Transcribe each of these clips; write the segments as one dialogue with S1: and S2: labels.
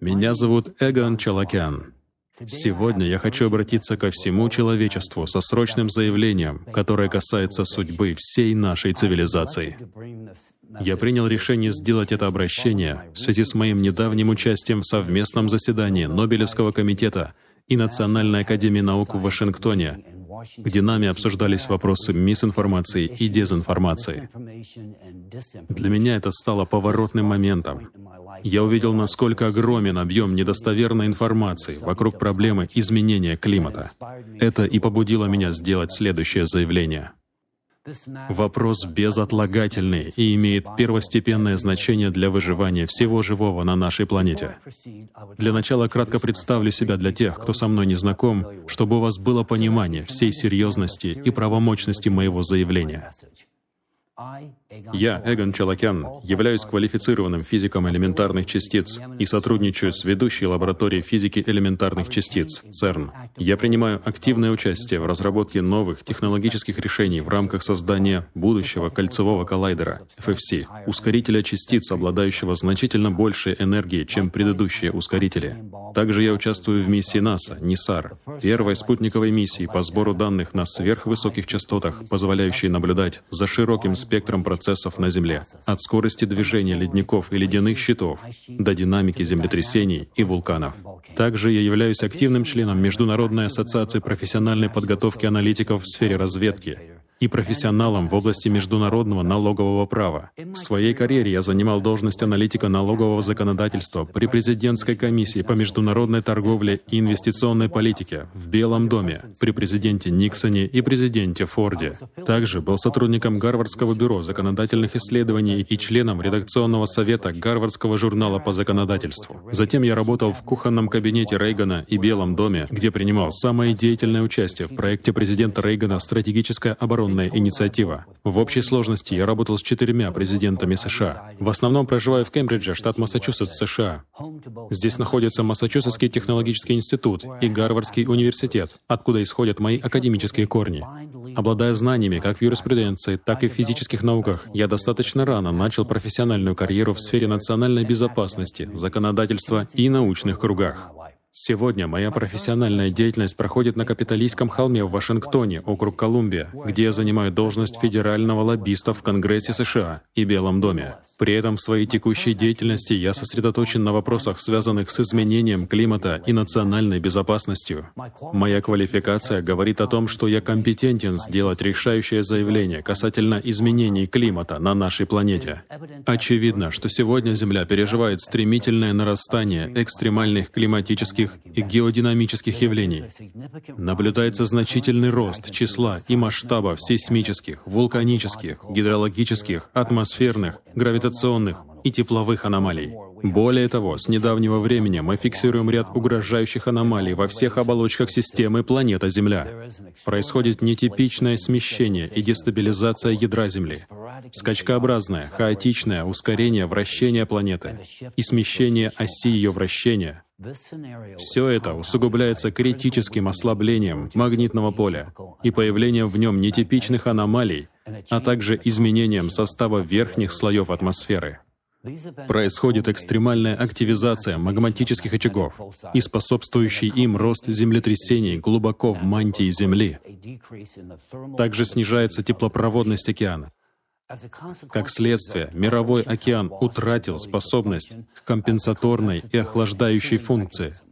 S1: Меня зовут Эгон Чалакян. Сегодня я хочу обратиться ко всему человечеству со срочным заявлением, которое касается судьбы всей нашей цивилизации. Я принял решение сделать это обращение в связи с моим недавним участием в совместном заседании Нобелевского комитета и Национальной академии наук в Вашингтоне, где нами обсуждались вопросы мисинформации и дезинформации. Для меня это стало поворотным моментом. Я увидел, насколько огромен объем недостоверной информации вокруг проблемы изменения климата. Это и побудило меня сделать следующее заявление. Вопрос безотлагательный и имеет первостепенное значение для выживания всего живого на нашей планете. Для начала кратко представлю себя для тех, кто со мной не знаком, чтобы у вас было понимание всей серьезности и правомочности моего заявления. Я, Эгон Чалакян, являюсь квалифицированным физиком элементарных частиц и сотрудничаю с ведущей лабораторией физики элементарных частиц, ЦЕРН. Я принимаю активное участие в разработке новых технологических решений в рамках создания будущего кольцевого коллайдера, FFC, ускорителя частиц, обладающего значительно большей энергией, чем предыдущие ускорители. Также я участвую в миссии НАСА, НИСАР, первой спутниковой миссии по сбору данных на сверхвысоких частотах, позволяющей наблюдать за широким спектром процессов на Земле, от скорости движения ледников и ледяных щитов до динамики землетрясений и вулканов. Также я являюсь активным членом Международной ассоциации профессиональной подготовки аналитиков в сфере разведки, и профессионалом в области международного налогового права. В своей карьере я занимал должность аналитика налогового законодательства при президентской комиссии по международной торговле и инвестиционной политике в Белом доме при президенте Никсоне и президенте Форде. Также был сотрудником Гарвардского бюро законодательных исследований и членом редакционного совета Гарвардского журнала по законодательству. Затем я работал в кухонном кабинете Рейгана и Белом доме, где принимал самое деятельное участие в проекте президента Рейгана «Стратегическая оборона инновационная инициатива. В общей сложности я работал с четырьмя президентами США. В основном проживаю в Кембридже, штат Массачусетс, США. Здесь находится Массачусетский технологический институт и Гарвардский университет, откуда исходят мои академические корни. Обладая знаниями как в юриспруденции, так и в физических науках, я достаточно рано начал профессиональную карьеру в сфере национальной безопасности, законодательства и научных кругах. Сегодня моя профессиональная деятельность проходит на Капитолийском холме в Вашингтоне, округ Колумбия, где я занимаю должность федерального лоббиста в Конгрессе США и Белом доме. При этом в своей текущей деятельности я сосредоточен на вопросах, связанных с изменением климата и национальной безопасностью. Моя квалификация говорит о том, что я компетентен сделать решающее заявление касательно изменений климата на нашей планете. Очевидно, что сегодня Земля переживает стремительное нарастание экстремальных климатических и геодинамических явлений. Наблюдается значительный рост числа и масштабов сейсмических, вулканических, гидрологических, атмосферных, гравитационных и тепловых аномалий. Более того, с недавнего времени мы фиксируем ряд угрожающих аномалий во всех оболочках системы планета Земля. Происходит нетипичное смещение и дестабилизация ядра Земли, скачкообразное, хаотичное ускорение вращения планеты и смещение оси ее вращения. Все это усугубляется критическим ослаблением магнитного поля и появлением в нем нетипичных аномалий, а также изменением состава верхних слоев атмосферы. Происходит экстремальная активизация магматических очагов и способствующий им рост землетрясений глубоко в мантии Земли. Также снижается теплопроводность океана. Как следствие, мировой океан утратил способность к компенсаторной и охлаждающей функции —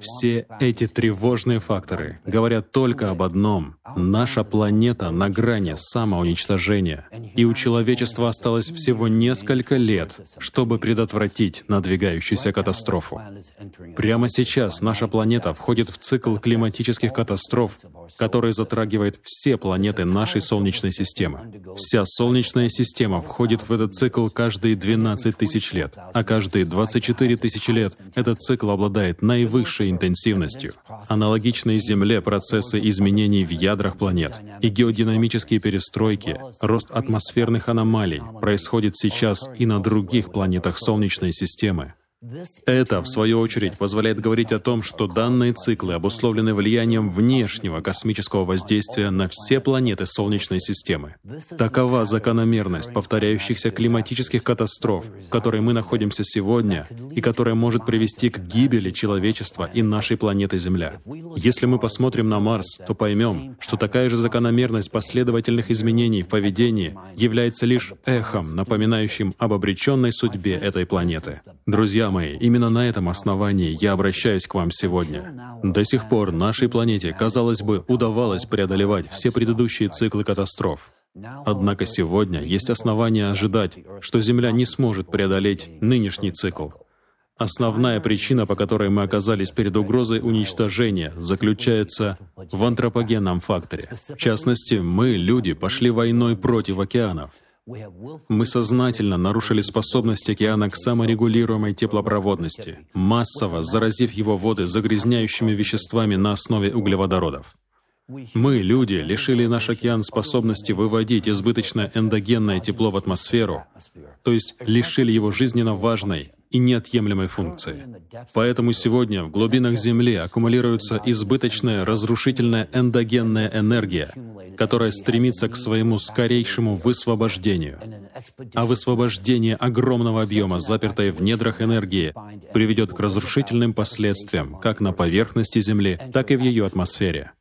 S1: все эти тревожные факторы говорят только об одном. Наша планета на грани самоуничтожения, и у человечества осталось всего несколько лет, чтобы предотвратить надвигающуюся катастрофу. Прямо сейчас наша планета входит в цикл климатических катастроф, который затрагивает все планеты нашей Солнечной системы. Вся Солнечная система входит в этот цикл каждые 12 тысяч лет, а каждые 24 тысячи лет этот цикл обладает наиболее наивысшей интенсивностью. Аналогичные Земле процессы изменений в ядрах планет и геодинамические перестройки, рост атмосферных аномалий происходит сейчас и на других планетах Солнечной системы. Это, в свою очередь, позволяет говорить о том, что данные циклы обусловлены влиянием внешнего космического воздействия на все планеты Солнечной системы. Такова закономерность повторяющихся климатических катастроф, в которой мы находимся сегодня, и которая может привести к гибели человечества и нашей планеты Земля. Если мы посмотрим на Марс, то поймем, что такая же закономерность последовательных изменений в поведении является лишь эхом, напоминающим об обреченной судьбе этой планеты. Друзья мои, именно на этом основании я обращаюсь к вам сегодня. До сих пор нашей планете, казалось бы, удавалось преодолевать все предыдущие циклы катастроф. Однако сегодня есть основания ожидать, что Земля не сможет преодолеть нынешний цикл. Основная причина, по которой мы оказались перед угрозой уничтожения, заключается в антропогенном факторе. В частности, мы, люди, пошли войной против океанов. Мы сознательно нарушили способность океана к саморегулируемой теплопроводности, массово заразив его воды загрязняющими веществами на основе углеводородов. Мы, люди, лишили наш океан способности выводить избыточное эндогенное тепло в атмосферу, то есть лишили его жизненно важной и неотъемлемой функции. Поэтому сегодня в глубинах Земли аккумулируется избыточная разрушительная эндогенная энергия, которая стремится к своему скорейшему высвобождению. А высвобождение огромного объема, запертой в недрах энергии, приведет к разрушительным последствиям как на поверхности Земли, так и в ее атмосфере.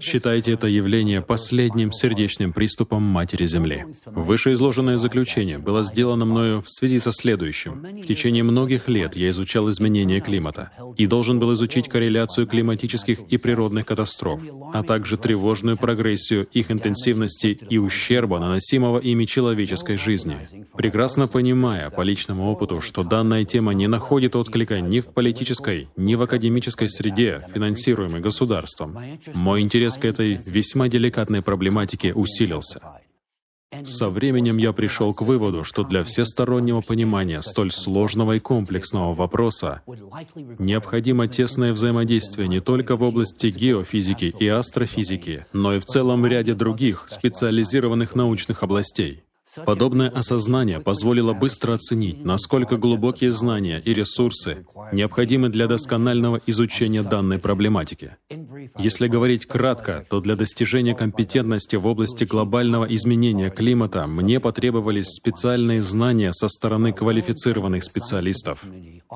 S1: Считайте это явление последним сердечным приступом Матери Земли. Вышеизложенное заключение было сделано мною в связи со следующим. В течение многих лет я изучал изменения климата и должен был изучить корреляцию климатических и природных катастроф, а также тревожную прогрессию их интенсивности и ущерба, наносимого ими человеческой жизни. Прекрасно понимая по личному опыту, что данная тема не находит отклика ни в политической, ни в академической среде, финансируемой государством, мой интерес к этой весьма деликатной проблематике усилился. Со временем я пришел к выводу, что для всестороннего понимания столь сложного и комплексного вопроса необходимо тесное взаимодействие не только в области геофизики и астрофизики, но и в целом ряде других специализированных научных областей. Подобное осознание позволило быстро оценить, насколько глубокие знания и ресурсы необходимы для досконального изучения данной проблематики. Если говорить кратко, то для достижения компетентности в области глобального изменения климата мне потребовались специальные знания со стороны квалифицированных специалистов.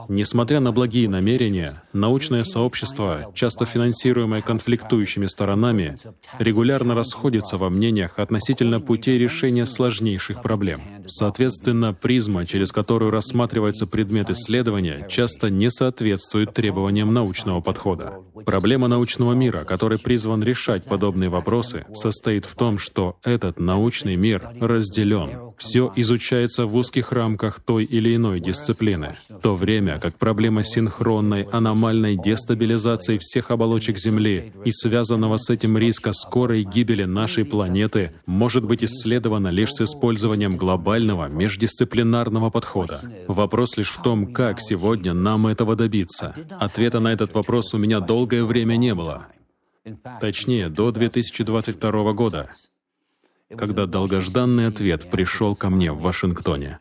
S1: Несмотря на благие намерения, научное сообщество, часто финансируемое конфликтующими сторонами, регулярно расходится во мнениях относительно путей решения сложнейших больших проблем. Соответственно, призма, через которую рассматривается предмет исследования, часто не соответствует требованиям научного подхода. Проблема научного мира, который призван решать подобные вопросы, состоит в том, что этот научный мир разделен. Все изучается в узких рамках той или иной дисциплины, в то время как проблема синхронной аномальной дестабилизации всех оболочек Земли и связанного с этим риска скорой гибели нашей планеты может быть исследована лишь с использованием глобального междисциплинарного подхода. Вопрос лишь в том, как сегодня нам этого добиться. Ответа на этот вопрос у меня долгое время не было. Точнее, до 2022 года когда долгожданный ответ пришел ко мне в Вашингтоне.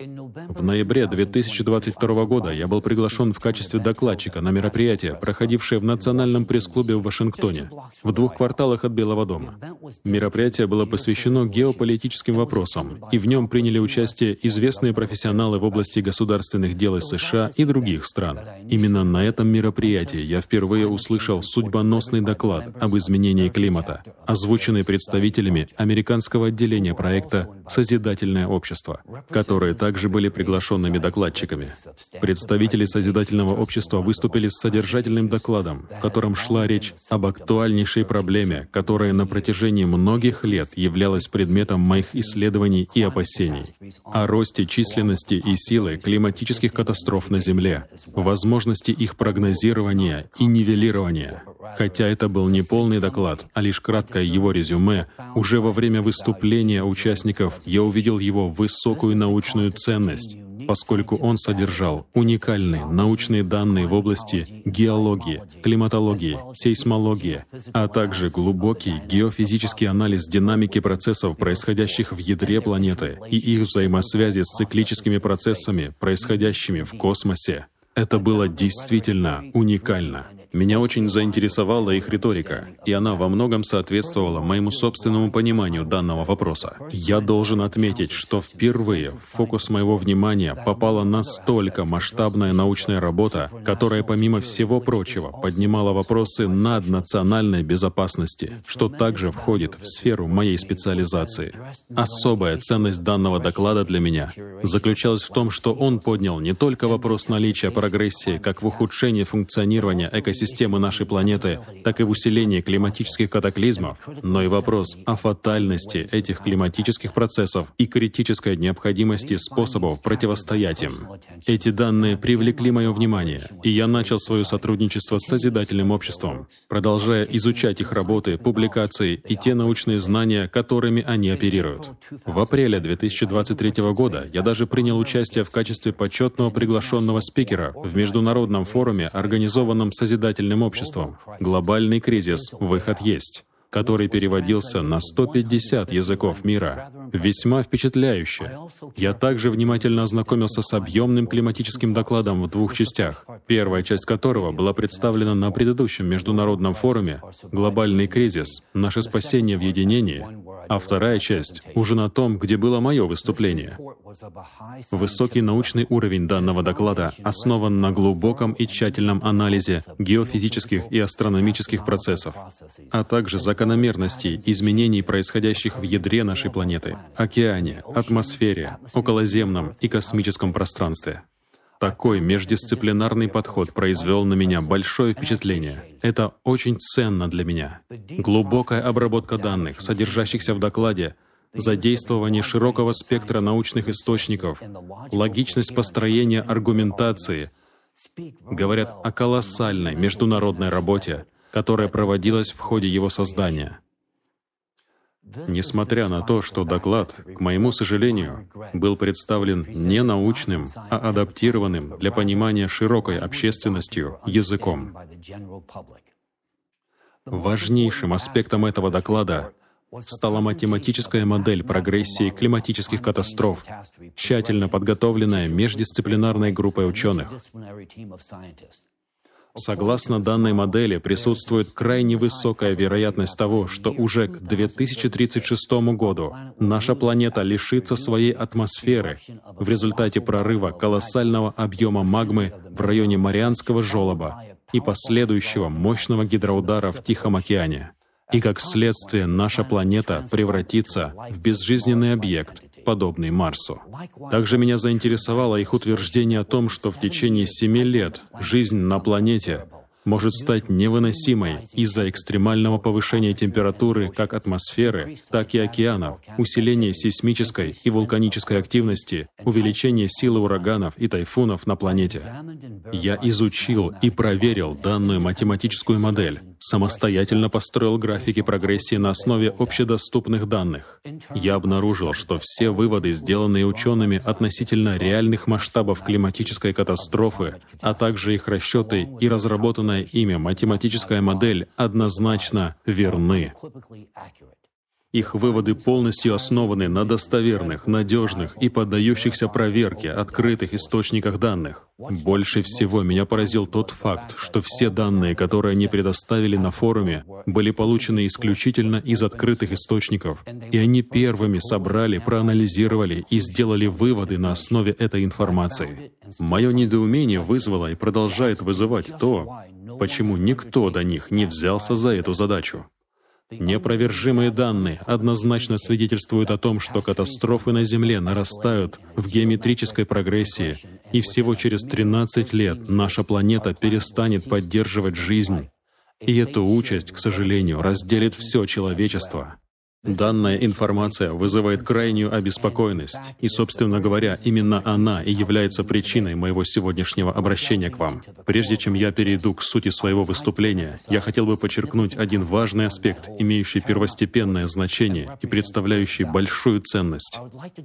S1: В ноябре 2022 года я был приглашен в качестве докладчика на мероприятие, проходившее в Национальном пресс-клубе в Вашингтоне, в двух кварталах от Белого дома. Мероприятие было посвящено геополитическим вопросам, и в нем приняли участие известные профессионалы в области государственных дел из США и других стран. Именно на этом мероприятии я впервые услышал судьбоносный доклад об изменении климата, озвученный представителями американского отделения проекта «Созидательное общество», которое так также были приглашенными докладчиками. Представители Созидательного общества выступили с содержательным докладом, в котором шла речь об актуальнейшей проблеме, которая на протяжении многих лет являлась предметом моих исследований и опасений, о росте численности и силы климатических катастроф на Земле, возможности их прогнозирования и нивелирования. Хотя это был не полный доклад, а лишь краткое его резюме, уже во время выступления участников я увидел его высокую научную ценность поскольку он содержал уникальные научные данные в области геологии, климатологии, сейсмологии, а также глубокий геофизический анализ динамики процессов, происходящих в ядре планеты, и их взаимосвязи с циклическими процессами, происходящими в космосе. Это было действительно уникально. Меня очень заинтересовала их риторика, и она во многом соответствовала моему собственному пониманию данного вопроса. Я должен отметить, что впервые в фокус моего внимания попала настолько масштабная научная работа, которая, помимо всего прочего, поднимала вопросы наднациональной безопасности, что также входит в сферу моей специализации. Особая ценность данного доклада для меня заключалась в том, что он поднял не только вопрос наличия прогрессии как в ухудшении функционирования экосистемы, системы нашей планеты, так и в усилении климатических катаклизмов, но и вопрос о фатальности этих климатических процессов и критической необходимости способов противостоять им. Эти данные привлекли мое внимание, и я начал свое сотрудничество с Созидательным обществом, продолжая изучать их работы, публикации и те научные знания, которыми они оперируют. В апреле 2023 года я даже принял участие в качестве почетного приглашенного спикера в международном форуме, организованном Созидательным законодательным обществом. Глобальный кризис, выход есть который переводился на 150 языков мира. Весьма впечатляюще. Я также внимательно ознакомился с объемным климатическим докладом в двух частях, первая часть которого была представлена на предыдущем международном форуме «Глобальный кризис. Наше спасение в единении», а вторая часть уже на том, где было мое выступление. Высокий научный уровень данного доклада основан на глубоком и тщательном анализе геофизических и астрономических процессов, а также закономерностей изменений, происходящих в ядре нашей планеты, океане, атмосфере, околоземном и космическом пространстве. Такой междисциплинарный подход произвел на меня большое впечатление. Это очень ценно для меня. Глубокая обработка данных, содержащихся в докладе, задействование широкого спектра научных источников, логичность построения аргументации говорят о колоссальной международной работе, которая проводилась в ходе его создания. Несмотря на то, что доклад, к моему сожалению, был представлен не научным, а адаптированным для понимания широкой общественностью языком. Важнейшим аспектом этого доклада стала математическая модель прогрессии климатических катастроф, тщательно подготовленная междисциплинарной группой ученых. Согласно данной модели, присутствует крайне высокая вероятность того, что уже к 2036 году наша планета лишится своей атмосферы в результате прорыва колоссального объема магмы в районе Марианского желоба и последующего мощного гидроудара в Тихом океане. И как следствие наша планета превратится в безжизненный объект, подобный Марсу. Также меня заинтересовало их утверждение о том, что в течение семи лет жизнь на планете может стать невыносимой из-за экстремального повышения температуры как атмосферы, так и океанов, усиления сейсмической и вулканической активности, увеличения силы ураганов и тайфунов на планете. Я изучил и проверил данную математическую модель, самостоятельно построил графики прогрессии на основе общедоступных данных. Я обнаружил, что все выводы, сделанные учеными относительно реальных масштабов климатической катастрофы, а также их расчеты и разработанная ими математическая модель однозначно верны. Их выводы полностью основаны на достоверных, надежных и поддающихся проверке открытых источниках данных. Больше всего меня поразил тот факт, что все данные, которые они предоставили на форуме, были получены исключительно из открытых источников, и они первыми собрали, проанализировали и сделали выводы на основе этой информации. Мое недоумение вызвало и продолжает вызывать то, почему никто до них не взялся за эту задачу. Непровержимые данные однозначно свидетельствуют о том, что катастрофы на Земле нарастают в геометрической прогрессии, и всего через 13 лет наша планета перестанет поддерживать жизнь. И эту участь, к сожалению, разделит все человечество. Данная информация вызывает крайнюю обеспокоенность, и, собственно говоря, именно она и является причиной моего сегодняшнего обращения к вам. Прежде чем я перейду к сути своего выступления, я хотел бы подчеркнуть один важный аспект, имеющий первостепенное значение и представляющий большую ценность.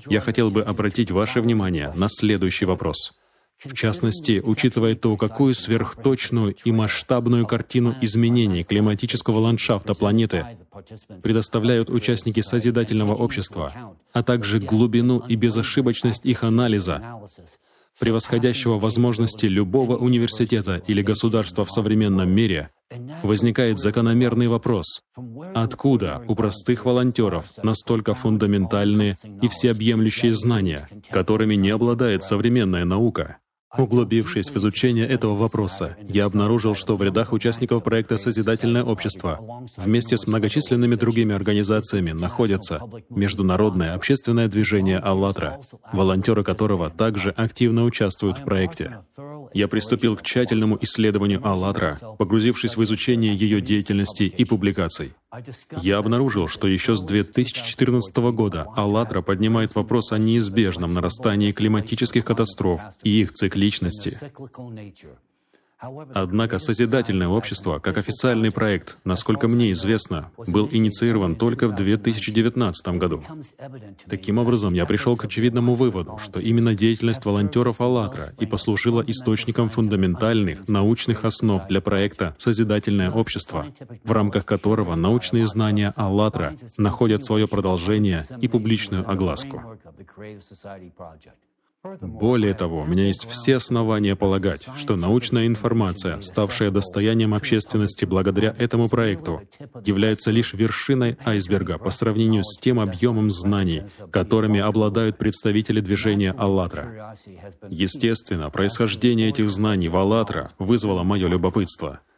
S1: Я хотел бы обратить ваше внимание на следующий вопрос — в частности, учитывая то, какую сверхточную и масштабную картину изменений климатического ландшафта планеты предоставляют участники созидательного общества, а также глубину и безошибочность их анализа, превосходящего возможности любого университета или государства в современном мире, возникает закономерный вопрос, откуда у простых волонтеров настолько фундаментальные и всеобъемлющие знания, которыми не обладает современная наука? Углубившись в изучение этого вопроса, я обнаружил, что в рядах участников проекта «Созидательное общество» вместе с многочисленными другими организациями находятся Международное общественное движение «АЛЛАТРА», волонтеры которого также активно участвуют в проекте. Я приступил к тщательному исследованию «АЛЛАТРА», погрузившись в изучение ее деятельности и публикаций. Я обнаружил, что еще с 2014 года «АЛЛАТРА» поднимает вопрос о неизбежном нарастании климатических катастроф и их цикличности. Однако Созидательное общество, как официальный проект, насколько мне известно, был инициирован только в 2019 году. Таким образом, я пришел к очевидному выводу, что именно деятельность волонтеров «АЛЛАТРА» и послужила источником фундаментальных научных основ для проекта «Созидательное общество», в рамках которого научные знания «АЛЛАТРА» находят свое продолжение и публичную огласку. Более того, у меня есть все основания полагать, что научная информация, ставшая достоянием общественности благодаря этому проекту, является лишь вершиной айсберга по сравнению с тем объемом знаний, которыми обладают представители движения «АЛЛАТРА». Естественно, происхождение этих знаний в «АЛЛАТРА» вызвало мое любопытство —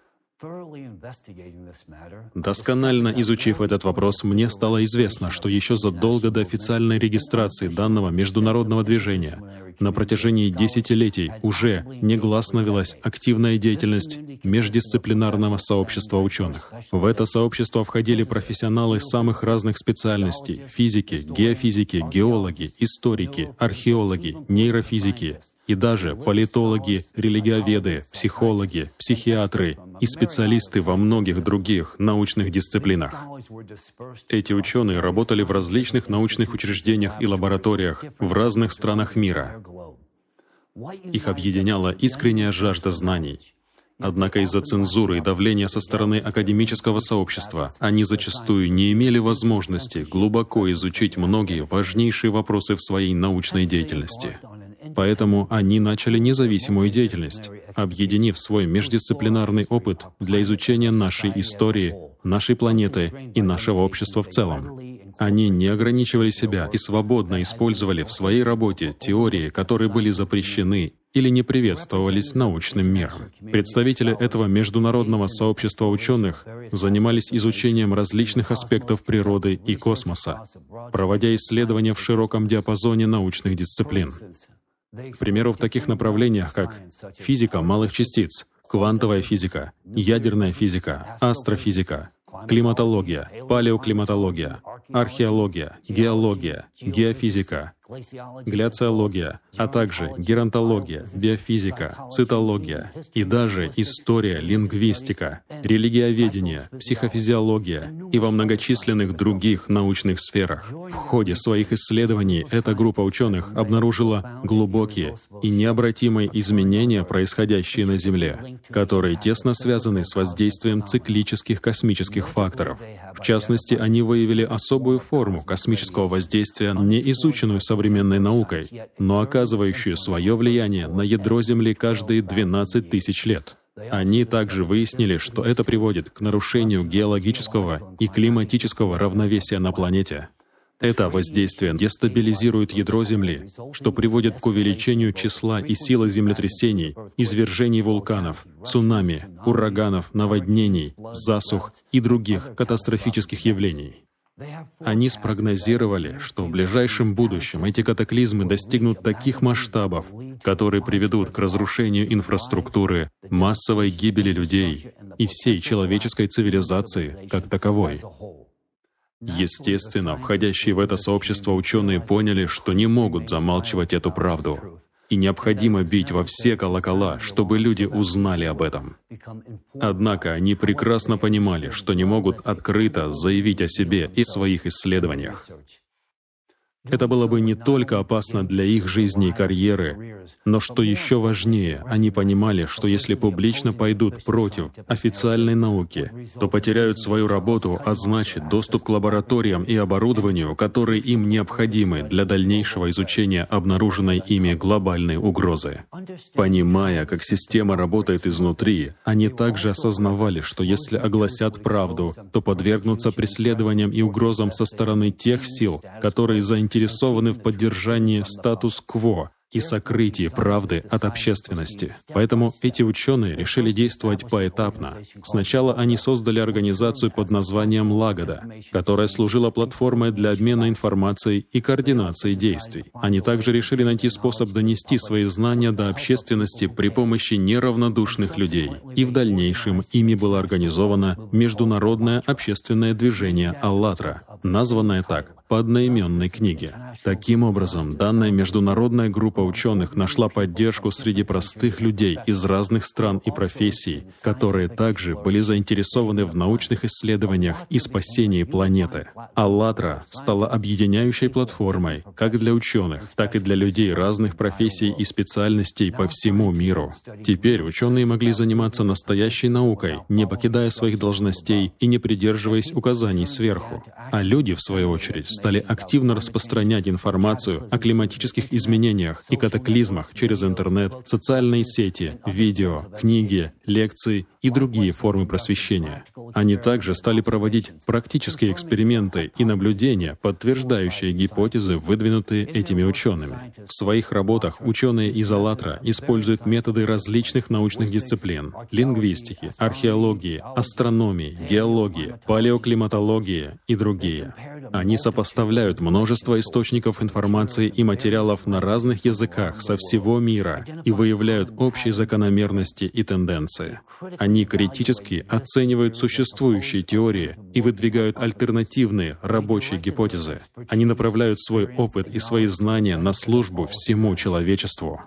S1: Досконально изучив этот вопрос, мне стало известно, что еще задолго до официальной регистрации данного международного движения. На протяжении десятилетий уже негласно велась активная деятельность междисциплинарного сообщества ученых. В это сообщество входили профессионалы самых разных специальностей — физики, геофизики, геологи, историки, археологи, нейрофизики, и даже политологи, религиоведы, психологи, психиатры и специалисты во многих других научных дисциплинах. Эти ученые работали в различных научных учреждениях и лабораториях в разных странах мира. Их объединяла искренняя жажда знаний. Однако из-за цензуры и давления со стороны академического сообщества они зачастую не имели возможности глубоко изучить многие важнейшие вопросы в своей научной деятельности. Поэтому они начали независимую деятельность, объединив свой междисциплинарный опыт для изучения нашей истории, нашей планеты и нашего общества в целом. Они не ограничивали себя и свободно использовали в своей работе теории, которые были запрещены или не приветствовались научным миром. Представители этого международного сообщества ученых занимались изучением различных аспектов природы и космоса, проводя исследования в широком диапазоне научных дисциплин. К примеру, в таких направлениях, как физика малых частиц, квантовая физика, ядерная физика, астрофизика, климатология, палеоклиматология, археология, геология, геофизика, гляциология, а также геронтология, биофизика, цитология и даже история, лингвистика, религиоведение, психофизиология и во многочисленных других научных сферах. В ходе своих исследований эта группа ученых обнаружила глубокие и необратимые изменения, происходящие на Земле, которые тесно связаны с воздействием циклических космических факторов. В частности, они выявили особую форму космического воздействия, не изученную со современной наукой, но оказывающую свое влияние на ядро Земли каждые 12 тысяч лет. Они также выяснили, что это приводит к нарушению геологического и климатического равновесия на планете. Это воздействие дестабилизирует ядро Земли, что приводит к увеличению числа и силы землетрясений, извержений вулканов, цунами, ураганов, наводнений, засух и других катастрофических явлений. Они спрогнозировали, что в ближайшем будущем эти катаклизмы достигнут таких масштабов, которые приведут к разрушению инфраструктуры, массовой гибели людей и всей человеческой цивилизации как таковой. Естественно, входящие в это сообщество ученые поняли, что не могут замалчивать эту правду. И необходимо бить во все колокола, чтобы люди узнали об этом. Однако они прекрасно понимали, что не могут открыто заявить о себе и своих исследованиях. Это было бы не только опасно для их жизни и карьеры, но что еще важнее, они понимали, что если публично пойдут против официальной науки, то потеряют свою работу, а значит доступ к лабораториям и оборудованию, которые им необходимы для дальнейшего изучения обнаруженной ими глобальной угрозы. Понимая, как система работает изнутри, они также осознавали, что если огласят правду, то подвергнутся преследованиям и угрозам со стороны тех сил, которые заинтересованы заинтересованы в поддержании статус-кво, и сокрытии правды от общественности. Поэтому эти ученые решили действовать поэтапно. Сначала они создали организацию под названием «Лагода», которая служила платформой для обмена информацией и координации действий. Они также решили найти способ донести свои знания до общественности при помощи неравнодушных людей. И в дальнейшем ими было организовано Международное общественное движение «АЛЛАТРА», названное так по одноименной книге. Таким образом, данная международная группа ученых нашла поддержку среди простых людей из разных стран и профессий, которые также были заинтересованы в научных исследованиях и спасении планеты. «АЛЛАТРА» стала объединяющей платформой как для ученых, так и для людей разных профессий и специальностей по всему миру. Теперь ученые могли заниматься настоящей наукой, не покидая своих должностей и не придерживаясь указаний сверху. А люди, в свою очередь, стали активно распространять информацию о климатических изменениях и катаклизмах через интернет, социальные сети, видео, книги, лекции и другие формы просвещения. Они также стали проводить практические эксперименты и наблюдения, подтверждающие гипотезы, выдвинутые этими учеными. В своих работах ученые из «АЛЛАТРА» используют методы различных научных дисциплин — лингвистики, археологии, астрономии, геологии, палеоклиматологии и другие. Они сопоставляют множество источников информации и материалов на разных языках со всего мира и выявляют общие закономерности и тенденции. Они критически оценивают существующие теории и выдвигают альтернативные рабочие гипотезы. Они направляют свой опыт и свои знания на службу всему человечеству.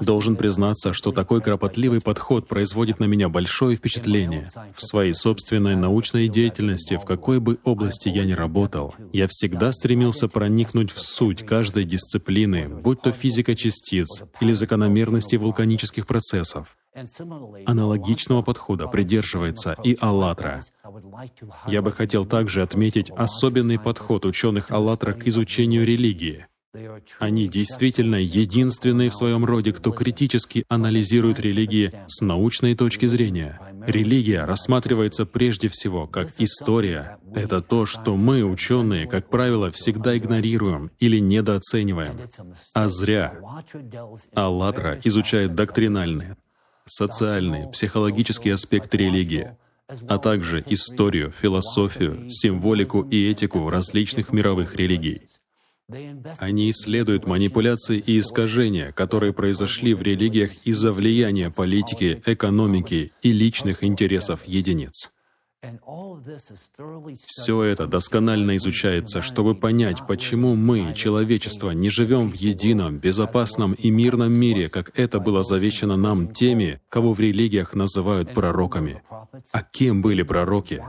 S1: Должен признаться, что такой кропотливый подход производит на меня большое впечатление. В своей собственной научной деятельности, в какой бы области я ни работал, я всегда стремился проникнуть в суть каждой дисциплины, будь то физика частиц или закономерности вулканических процессов. Аналогичного подхода придерживается и «АЛЛАТРА». Я бы хотел также отметить особенный подход ученых «АЛЛАТРА» к изучению религии — они действительно единственные в своем роде, кто критически анализирует религии с научной точки зрения. Религия рассматривается прежде всего как история. Это то, что мы, ученые, как правило, всегда игнорируем или недооцениваем. А зря. «АЛЛАТРА» изучает доктринальные, социальные, психологические аспекты религии, а также историю, философию, символику и этику различных мировых религий. Они исследуют манипуляции и искажения, которые произошли в религиях из-за влияния политики, экономики и личных интересов единиц. Все это досконально изучается, чтобы понять, почему мы, человечество, не живем в едином, безопасном и мирном мире, как это было завещано нам теми, кого в религиях называют пророками. А кем были пророки?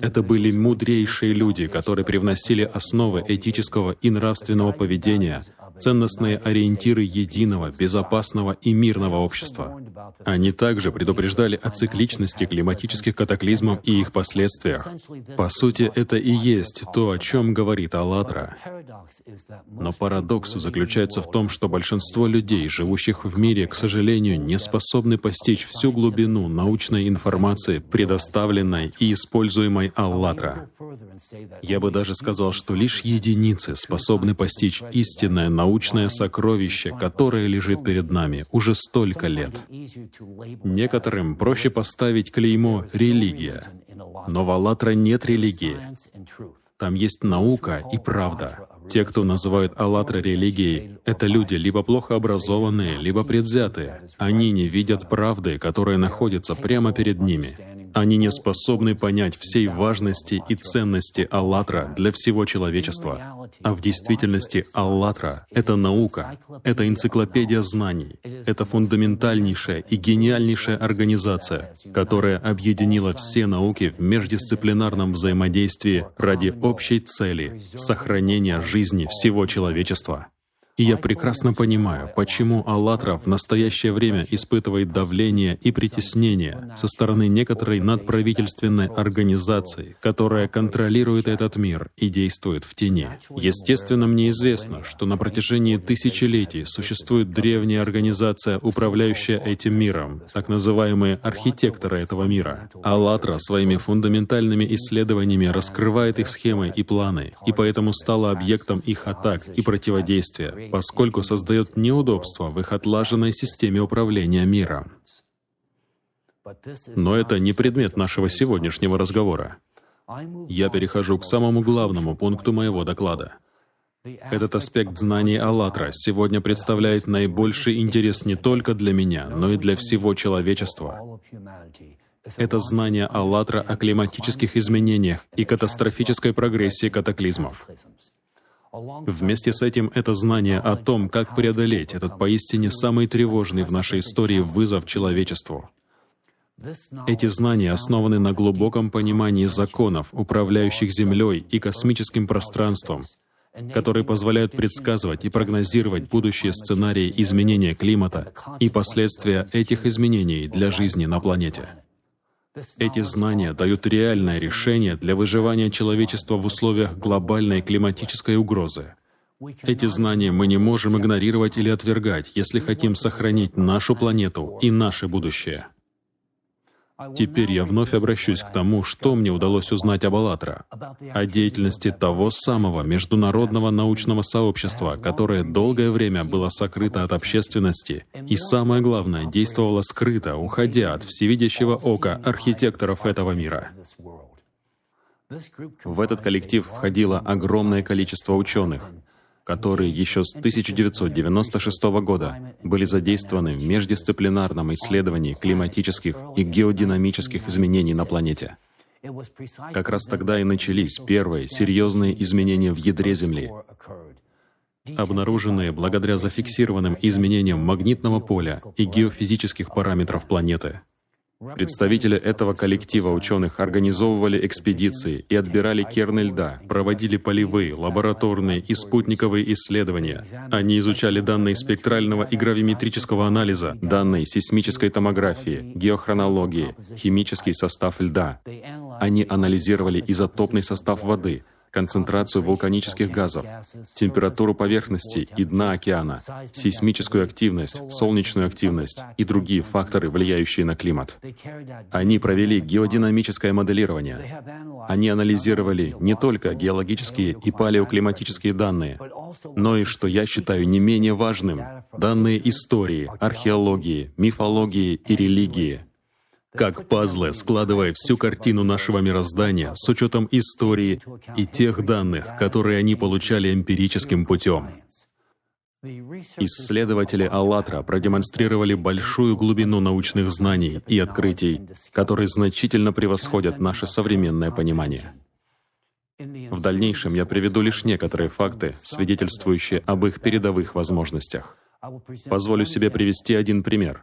S1: Это были мудрейшие люди, которые привносили основы этического и нравственного поведения, ценностные ориентиры единого, безопасного и мирного общества. Они также предупреждали о цикличности климатических катаклизмов и их последствиях. По сути, это и есть то, о чем говорит «АЛЛАТРА». Но парадокс заключается в том, что большинство людей, живущих в мире, к сожалению, не способны постичь всю глубину научной информации, предоставленной и используемой «АЛЛАТРА». Я бы даже сказал, что лишь единицы способны постичь истинное научное сокровище, которое лежит перед нами уже столько лет. Некоторым проще поставить клеймо «религия», но в «АЛЛАТРА» нет религии. Там есть наука и правда. Те, кто называют «АЛЛАТРА» религией, это люди либо плохо образованные, либо предвзятые. Они не видят правды, которая находится прямо перед ними. Они не способны понять всей важности и ценности «АЛЛАТРА» для всего человечества. А в действительности «АЛЛАТРА» — это наука, это энциклопедия знаний, это фундаментальнейшая и гениальнейшая организация, которая объединила все науки в междисциплинарном взаимодействии ради общей цели — сохранения жизни всего человечества. И я прекрасно понимаю, почему «АЛЛАТРА» в настоящее время испытывает давление и притеснение со стороны некоторой надправительственной организации, которая контролирует этот мир и действует в тени. Естественно, мне известно, что на протяжении тысячелетий существует древняя организация, управляющая этим миром, так называемые архитекторы этого мира. «АЛЛАТРА» своими фундаментальными исследованиями раскрывает их схемы и планы, и поэтому стала объектом их атак и противодействия, поскольку создает неудобства в их отлаженной системе управления миром. Но это не предмет нашего сегодняшнего разговора. Я перехожу к самому главному пункту моего доклада. Этот аспект знаний «АЛЛАТРА» сегодня представляет наибольший интерес не только для меня, но и для всего человечества. Это знание «АЛЛАТРА» о климатических изменениях и катастрофической прогрессии катаклизмов. Вместе с этим это знание о том, как преодолеть этот поистине самый тревожный в нашей истории вызов человечеству. Эти знания основаны на глубоком понимании законов, управляющих Землей и космическим пространством, которые позволяют предсказывать и прогнозировать будущие сценарии изменения климата и последствия этих изменений для жизни на планете. Эти знания дают реальное решение для выживания человечества в условиях глобальной климатической угрозы. Эти знания мы не можем игнорировать или отвергать, если хотим сохранить нашу планету и наше будущее. Теперь я вновь обращусь к тому, что мне удалось узнать об «АЛЛАТРА», о деятельности того самого международного научного сообщества, которое долгое время было сокрыто от общественности и, самое главное, действовало скрыто, уходя от всевидящего ока архитекторов этого мира. В этот коллектив входило огромное количество ученых, которые еще с 1996 года были задействованы в междисциплинарном исследовании климатических и геодинамических изменений на планете. Как раз тогда и начались первые серьезные изменения в ядре Земли, обнаруженные благодаря зафиксированным изменениям магнитного поля и геофизических параметров планеты — Представители этого коллектива ученых организовывали экспедиции и отбирали керны льда, проводили полевые, лабораторные и спутниковые исследования. Они изучали данные спектрального и гравиметрического анализа, данные сейсмической томографии, геохронологии, химический состав льда. Они анализировали изотопный состав воды, концентрацию вулканических газов, температуру поверхности и дна океана, сейсмическую активность, солнечную активность и другие факторы, влияющие на климат. Они провели геодинамическое моделирование. Они анализировали не только геологические и палеоклиматические данные, но и, что я считаю не менее важным, данные истории, археологии, мифологии и религии, как пазлы, складывая всю картину нашего мироздания с учетом истории и тех данных, которые они получали эмпирическим путем. Исследователи «АЛЛАТРА» продемонстрировали большую глубину научных знаний и открытий, которые значительно превосходят наше современное понимание. В дальнейшем я приведу лишь некоторые факты, свидетельствующие об их передовых возможностях. Позволю себе привести один пример.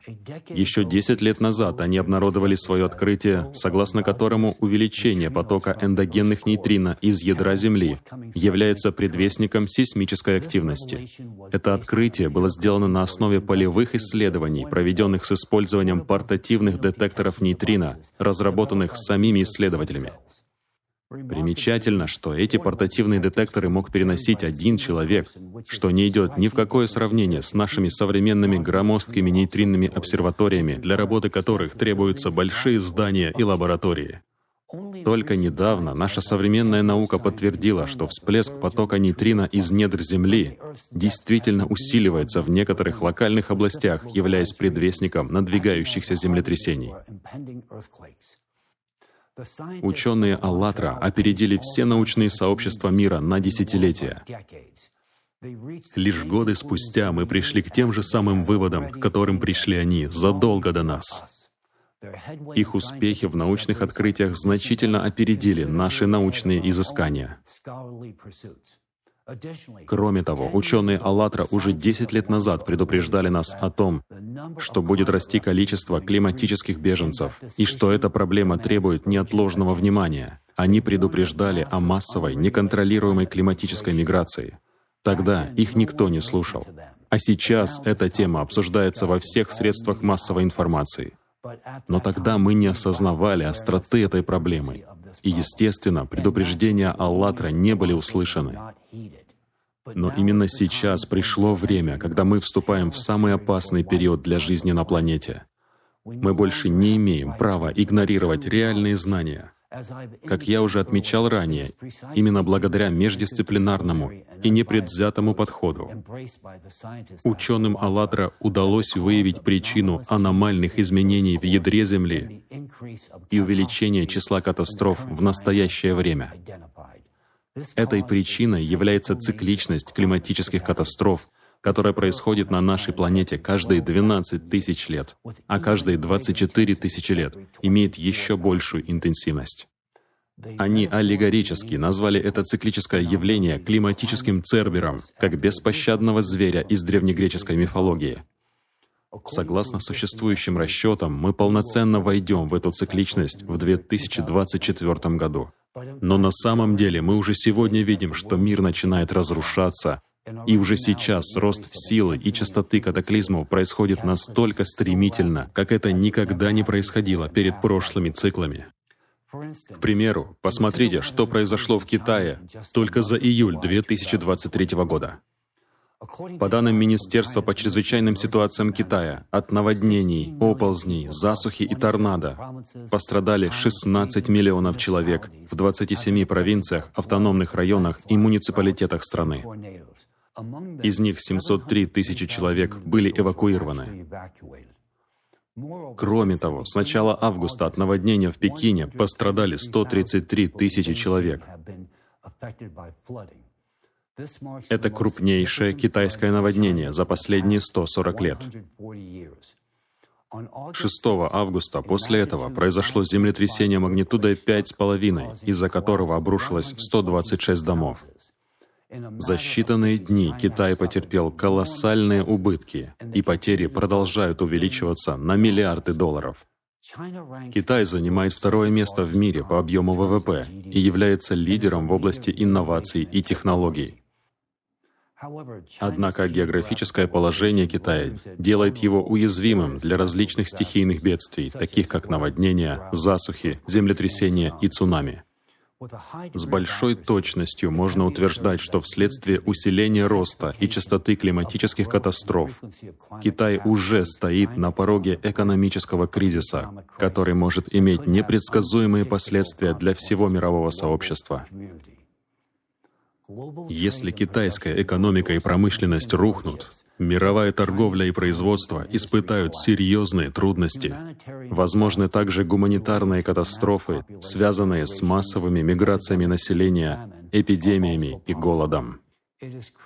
S1: Еще 10 лет назад они обнародовали свое открытие, согласно которому увеличение потока эндогенных нейтрино из ядра Земли является предвестником сейсмической активности. Это открытие было сделано на основе полевых исследований, проведенных с использованием портативных детекторов нейтрино, разработанных самими исследователями. Примечательно, что эти портативные детекторы мог переносить один человек, что не идет ни в какое сравнение с нашими современными громоздкими нейтринными обсерваториями, для работы которых требуются большие здания и лаборатории. Только недавно наша современная наука подтвердила, что всплеск потока нейтрино из недр Земли действительно усиливается в некоторых локальных областях, являясь предвестником надвигающихся землетрясений. Ученые «АЛЛАТРА» опередили все научные сообщества мира на десятилетия. Лишь годы спустя мы пришли к тем же самым выводам, к которым пришли они задолго до нас. Их успехи в научных открытиях значительно опередили наши научные изыскания. Кроме того, ученые «АЛЛАТРА» уже 10 лет назад предупреждали нас о том, что будет расти количество климатических беженцев, и что эта проблема требует неотложного внимания. Они предупреждали о массовой, неконтролируемой климатической миграции. Тогда их никто не слушал. А сейчас эта тема обсуждается во всех средствах массовой информации. Но тогда мы не осознавали остроты этой проблемы. И, естественно, предупреждения «АЛЛАТРА» не были услышаны. Но именно сейчас пришло время, когда мы вступаем в самый опасный период для жизни на планете. Мы больше не имеем права игнорировать реальные знания. Как я уже отмечал ранее, именно благодаря междисциплинарному и непредвзятому подходу ученым «АЛЛАТРА» удалось выявить причину аномальных изменений в ядре Земли и увеличения числа катастроф в настоящее время. Этой причиной является цикличность климатических катастроф, которая происходит на нашей планете каждые 12 тысяч лет, а каждые 24 тысячи лет имеет еще большую интенсивность. Они аллегорически назвали это циклическое явление климатическим цербером, как беспощадного зверя из древнегреческой мифологии. Согласно существующим расчетам, мы полноценно войдем в эту цикличность в 2024 году. Но на самом деле мы уже сегодня видим, что мир начинает разрушаться, и уже сейчас рост силы и частоты катаклизмов происходит настолько стремительно, как это никогда не происходило перед прошлыми циклами. К примеру, посмотрите, что произошло в Китае только за июль 2023 года. По данным Министерства по чрезвычайным ситуациям Китая, от наводнений, оползней, засухи и торнадо пострадали 16 миллионов человек в 27 провинциях, автономных районах и муниципалитетах страны. Из них 703 тысячи человек были эвакуированы. Кроме того, с начала августа от наводнения в Пекине пострадали 133 тысячи человек. Это крупнейшее китайское наводнение за последние 140 лет. 6 августа после этого произошло землетрясение магнитудой 5,5, из-за которого обрушилось 126 домов. За считанные дни Китай потерпел колоссальные убытки, и потери продолжают увеличиваться на миллиарды долларов. Китай занимает второе место в мире по объему ВВП и является лидером в области инноваций и технологий. Однако географическое положение Китая делает его уязвимым для различных стихийных бедствий, таких как наводнения, засухи, землетрясения и цунами. С большой точностью можно утверждать, что вследствие усиления роста и частоты климатических катастроф Китай уже стоит на пороге экономического кризиса, который может иметь непредсказуемые последствия для всего мирового сообщества. Если китайская экономика и промышленность рухнут, мировая торговля и производство испытают серьезные трудности. Возможны также гуманитарные катастрофы, связанные с массовыми миграциями населения, эпидемиями и голодом.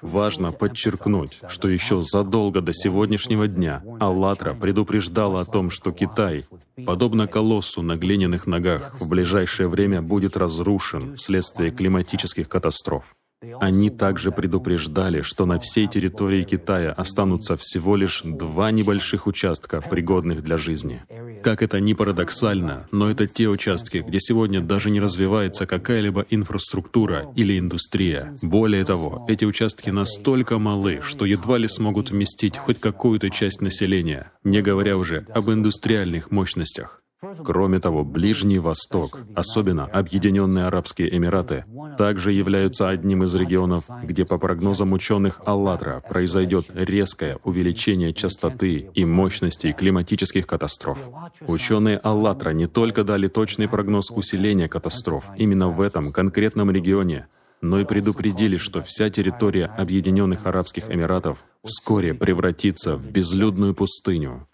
S1: Важно подчеркнуть, что еще задолго до сегодняшнего дня «АЛЛАТРА» предупреждала о том, что Китай, подобно колоссу на глиняных ногах, в ближайшее время будет разрушен вследствие климатических катастроф. Они также предупреждали, что на всей территории Китая останутся всего лишь два небольших участка, пригодных для жизни. Как это ни парадоксально, но это те участки, где сегодня даже не развивается какая-либо инфраструктура или индустрия. Более того, эти участки настолько малы, что едва ли смогут вместить хоть какую-то часть населения, не говоря уже об индустриальных мощностях. Кроме того, Ближний Восток, особенно Объединенные Арабские Эмираты, также являются одним из регионов, где, по прогнозам ученых «АЛЛАТРА», произойдет резкое увеличение частоты и мощности климатических катастроф. Ученые «АЛЛАТРА» не только дали точный прогноз усиления катастроф именно в этом конкретном регионе, но и предупредили, что вся территория Объединенных Арабских Эмиратов вскоре превратится в безлюдную пустыню,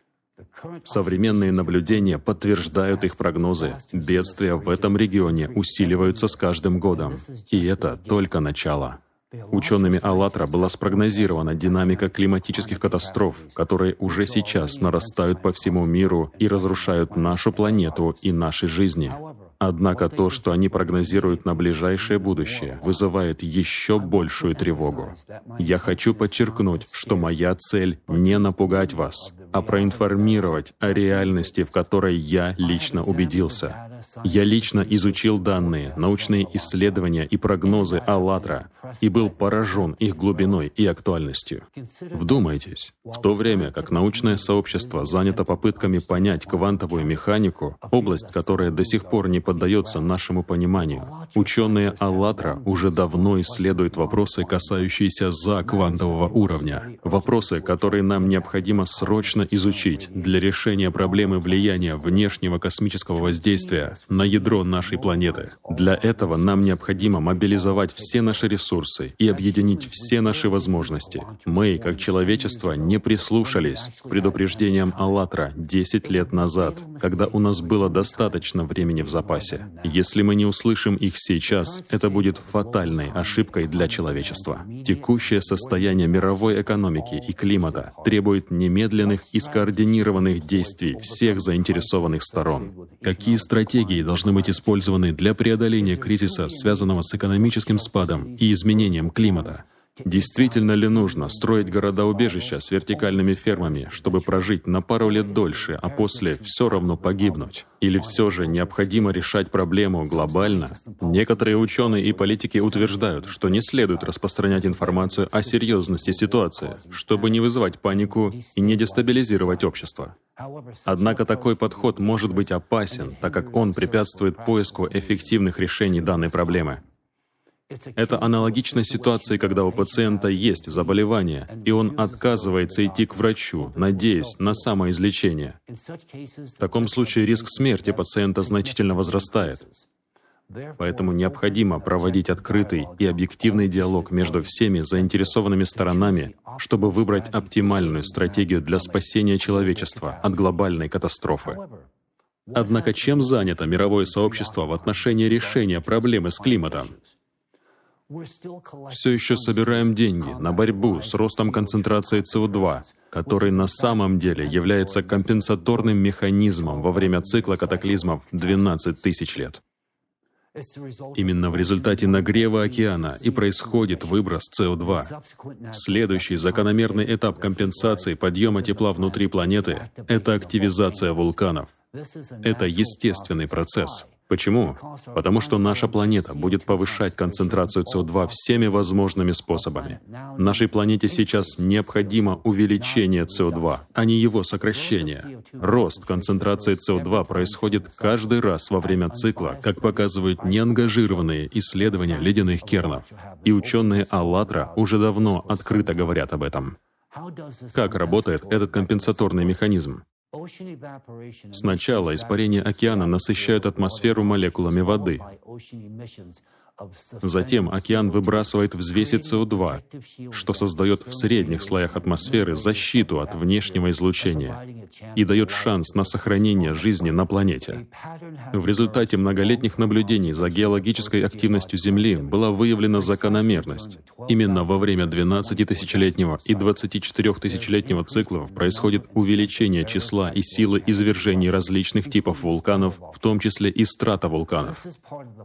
S1: Современные наблюдения подтверждают их прогнозы. Бедствия в этом регионе усиливаются с каждым годом. И это только начало. Учеными АЛЛАТРА была спрогнозирована динамика климатических катастроф, которые уже сейчас нарастают по всему миру и разрушают нашу планету и наши жизни. Однако то, что они прогнозируют на ближайшее будущее, вызывает еще большую тревогу. Я хочу подчеркнуть, что моя цель не напугать вас, а проинформировать о реальности, в которой я лично убедился. Я лично изучил данные, научные исследования и прогнозы «АЛЛАТРА» и был поражен их глубиной и актуальностью. Вдумайтесь, в то время как научное сообщество занято попытками понять квантовую механику, область, которая до сих пор не поддается нашему пониманию, ученые «АЛЛАТРА» уже давно исследуют вопросы, касающиеся за квантового уровня, вопросы, которые нам необходимо срочно изучить для решения проблемы влияния внешнего космического воздействия на ядро нашей планеты. Для этого нам необходимо мобилизовать все наши ресурсы и объединить все наши возможности. Мы, как человечество, не прислушались к предупреждениям «АЛЛАТРА» 10 лет назад, когда у нас было достаточно времени в запасе. Если мы не услышим их сейчас, это будет фатальной ошибкой для человечества. Текущее состояние мировой экономики и климата требует немедленных и скоординированных действий всех заинтересованных сторон. Какие стратегии должны быть использованы для преодоления кризиса, связанного с экономическим спадом и изменением климата? Действительно ли нужно строить города-убежища с вертикальными фермами, чтобы прожить на пару лет дольше, а после все равно погибнуть? Или все же необходимо решать проблему глобально? Некоторые ученые и политики утверждают, что не следует распространять информацию о серьезности ситуации, чтобы не вызывать панику и не дестабилизировать общество. Однако такой подход может быть опасен, так как он препятствует поиску эффективных решений данной проблемы. Это аналогично ситуации, когда у пациента есть заболевание, и он отказывается идти к врачу, надеясь на самоизлечение. В таком случае риск смерти пациента значительно возрастает. Поэтому необходимо проводить открытый и объективный диалог между всеми заинтересованными сторонами, чтобы выбрать оптимальную стратегию для спасения человечества от глобальной катастрофы. Однако чем занято мировое сообщество в отношении решения проблемы с климатом? Все еще собираем деньги на борьбу с ростом концентрации СО2, который на самом деле является компенсаторным механизмом во время цикла катаклизмов 12 тысяч лет. Именно в результате нагрева океана и происходит выброс СО2. Следующий закономерный этап компенсации подъема тепла внутри планеты — это активизация вулканов. Это естественный процесс. Почему? Потому что наша планета будет повышать концентрацию СО2 всеми возможными способами. Нашей планете сейчас необходимо увеличение СО2, а не его сокращение. Рост концентрации СО2 происходит каждый раз во время цикла, как показывают неангажированные исследования ледяных кернов. И ученые «АЛЛАТРА» уже давно открыто говорят об этом. Как работает этот компенсаторный механизм? Сначала испарения океана насыщают атмосферу молекулами воды. Затем океан выбрасывает взвеси СО2, что создает в средних слоях атмосферы защиту от внешнего излучения и дает шанс на сохранение жизни на планете. В результате многолетних наблюдений за геологической активностью Земли была выявлена закономерность. Именно во время 12-тысячелетнего и 24-тысячелетнего циклов происходит увеличение числа и силы извержений различных типов вулканов, в том числе и стратовулканов.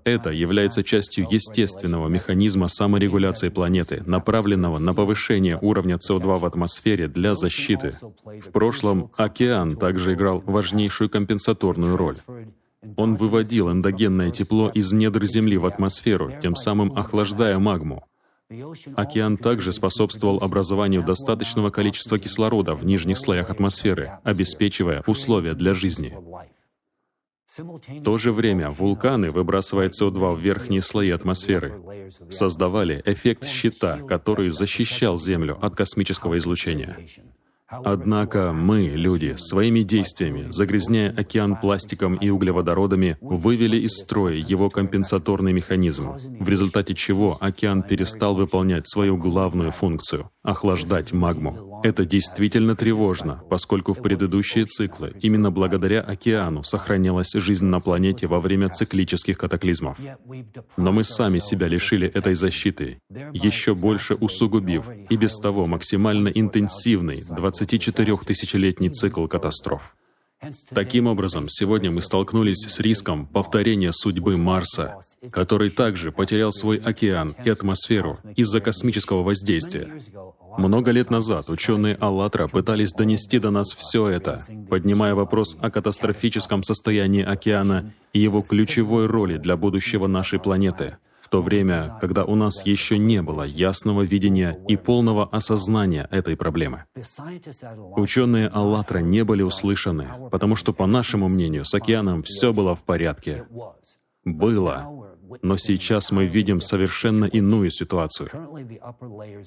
S1: Это является частью частью естественного механизма саморегуляции планеты, направленного на повышение уровня СО2 в атмосфере для защиты. В прошлом океан также играл важнейшую компенсаторную роль. Он выводил эндогенное тепло из недр Земли в атмосферу, тем самым охлаждая магму. Океан также способствовал образованию достаточного количества кислорода в нижних слоях атмосферы, обеспечивая условия для жизни. В то же время вулканы, выбрасывая СО2 в верхние слои атмосферы, создавали эффект щита, который защищал Землю от космического излучения. Однако мы, люди, своими действиями, загрязняя океан пластиком и углеводородами, вывели из строя его компенсаторный механизм, в результате чего океан перестал выполнять свою главную функцию — охлаждать магму. Это действительно тревожно, поскольку в предыдущие циклы именно благодаря океану сохранялась жизнь на планете во время циклических катаклизмов. Но мы сами себя лишили этой защиты, еще больше усугубив и без того максимально интенсивный 24-тысячелетний цикл катастроф. Таким образом, сегодня мы столкнулись с риском повторения судьбы Марса, который также потерял свой океан и атмосферу из-за космического воздействия. Много лет назад ученые «АЛЛАТРА» пытались донести до нас все это, поднимая вопрос о катастрофическом состоянии океана и его ключевой роли для будущего нашей планеты — в то время, когда у нас еще не было ясного видения и полного осознания этой проблемы. Ученые «АЛЛАТРА» не были услышаны, потому что, по нашему мнению, с океаном все было в порядке. Было. Но сейчас мы видим совершенно иную ситуацию.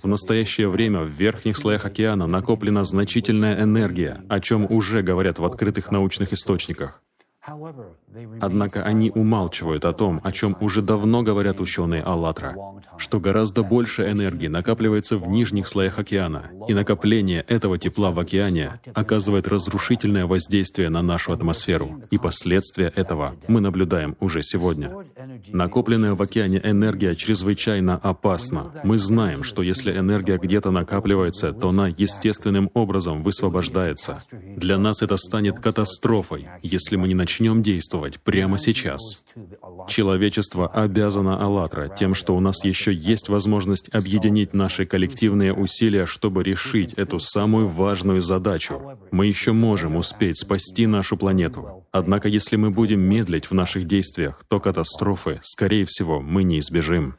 S1: В настоящее время в верхних слоях океана накоплена значительная энергия, о чем уже говорят в открытых научных источниках. Однако они умалчивают о том, о чем уже давно говорят ученые «АЛЛАТРА», что гораздо больше энергии накапливается в нижних слоях океана, и накопление этого тепла в океане оказывает разрушительное воздействие на нашу атмосферу, и последствия этого мы наблюдаем уже сегодня. Накопленная в океане энергия чрезвычайно опасна. Мы знаем, что если энергия где-то накапливается, то она естественным образом высвобождается. Для нас это станет катастрофой, если мы не начнем начнем действовать прямо сейчас. Человечество обязано «АЛЛАТРА» тем, что у нас еще есть возможность объединить наши коллективные усилия, чтобы решить эту самую важную задачу. Мы еще можем успеть спасти нашу планету. Однако, если мы будем медлить в наших действиях, то катастрофы, скорее всего, мы не избежим.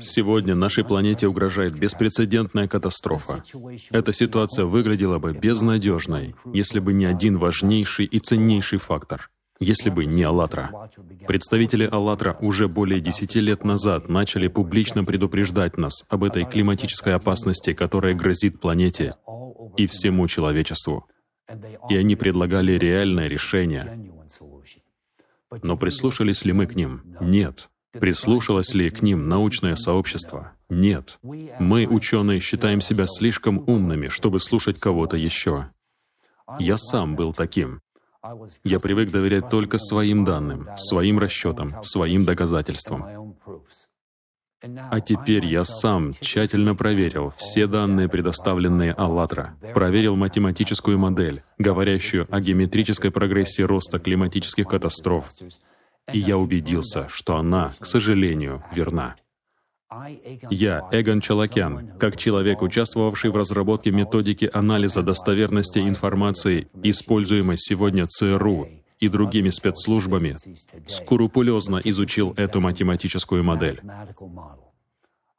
S1: Сегодня нашей планете угрожает беспрецедентная катастрофа. Эта ситуация выглядела бы безнадежной, если бы не один важнейший и ценнейший фактор — если бы не «АЛЛАТРА». Представители «АЛЛАТРА» уже более десяти лет назад начали публично предупреждать нас об этой климатической опасности, которая грозит планете и всему человечеству. И они предлагали реальное решение. Но прислушались ли мы к ним? Нет. Прислушалось ли к ним научное сообщество? Нет. Мы, ученые, считаем себя слишком умными, чтобы слушать кого-то еще. Я сам был таким. Я привык доверять только своим данным, своим расчетам, своим доказательствам. А теперь я сам тщательно проверил все данные, предоставленные «АЛЛАТРА», проверил математическую модель, говорящую о геометрической прогрессии роста климатических катастроф, и я убедился, что она, к сожалению, верна. Я, Эгон Чалакян, как человек, участвовавший в разработке методики анализа достоверности информации, используемой сегодня ЦРУ и другими спецслужбами, скрупулезно изучил эту математическую модель.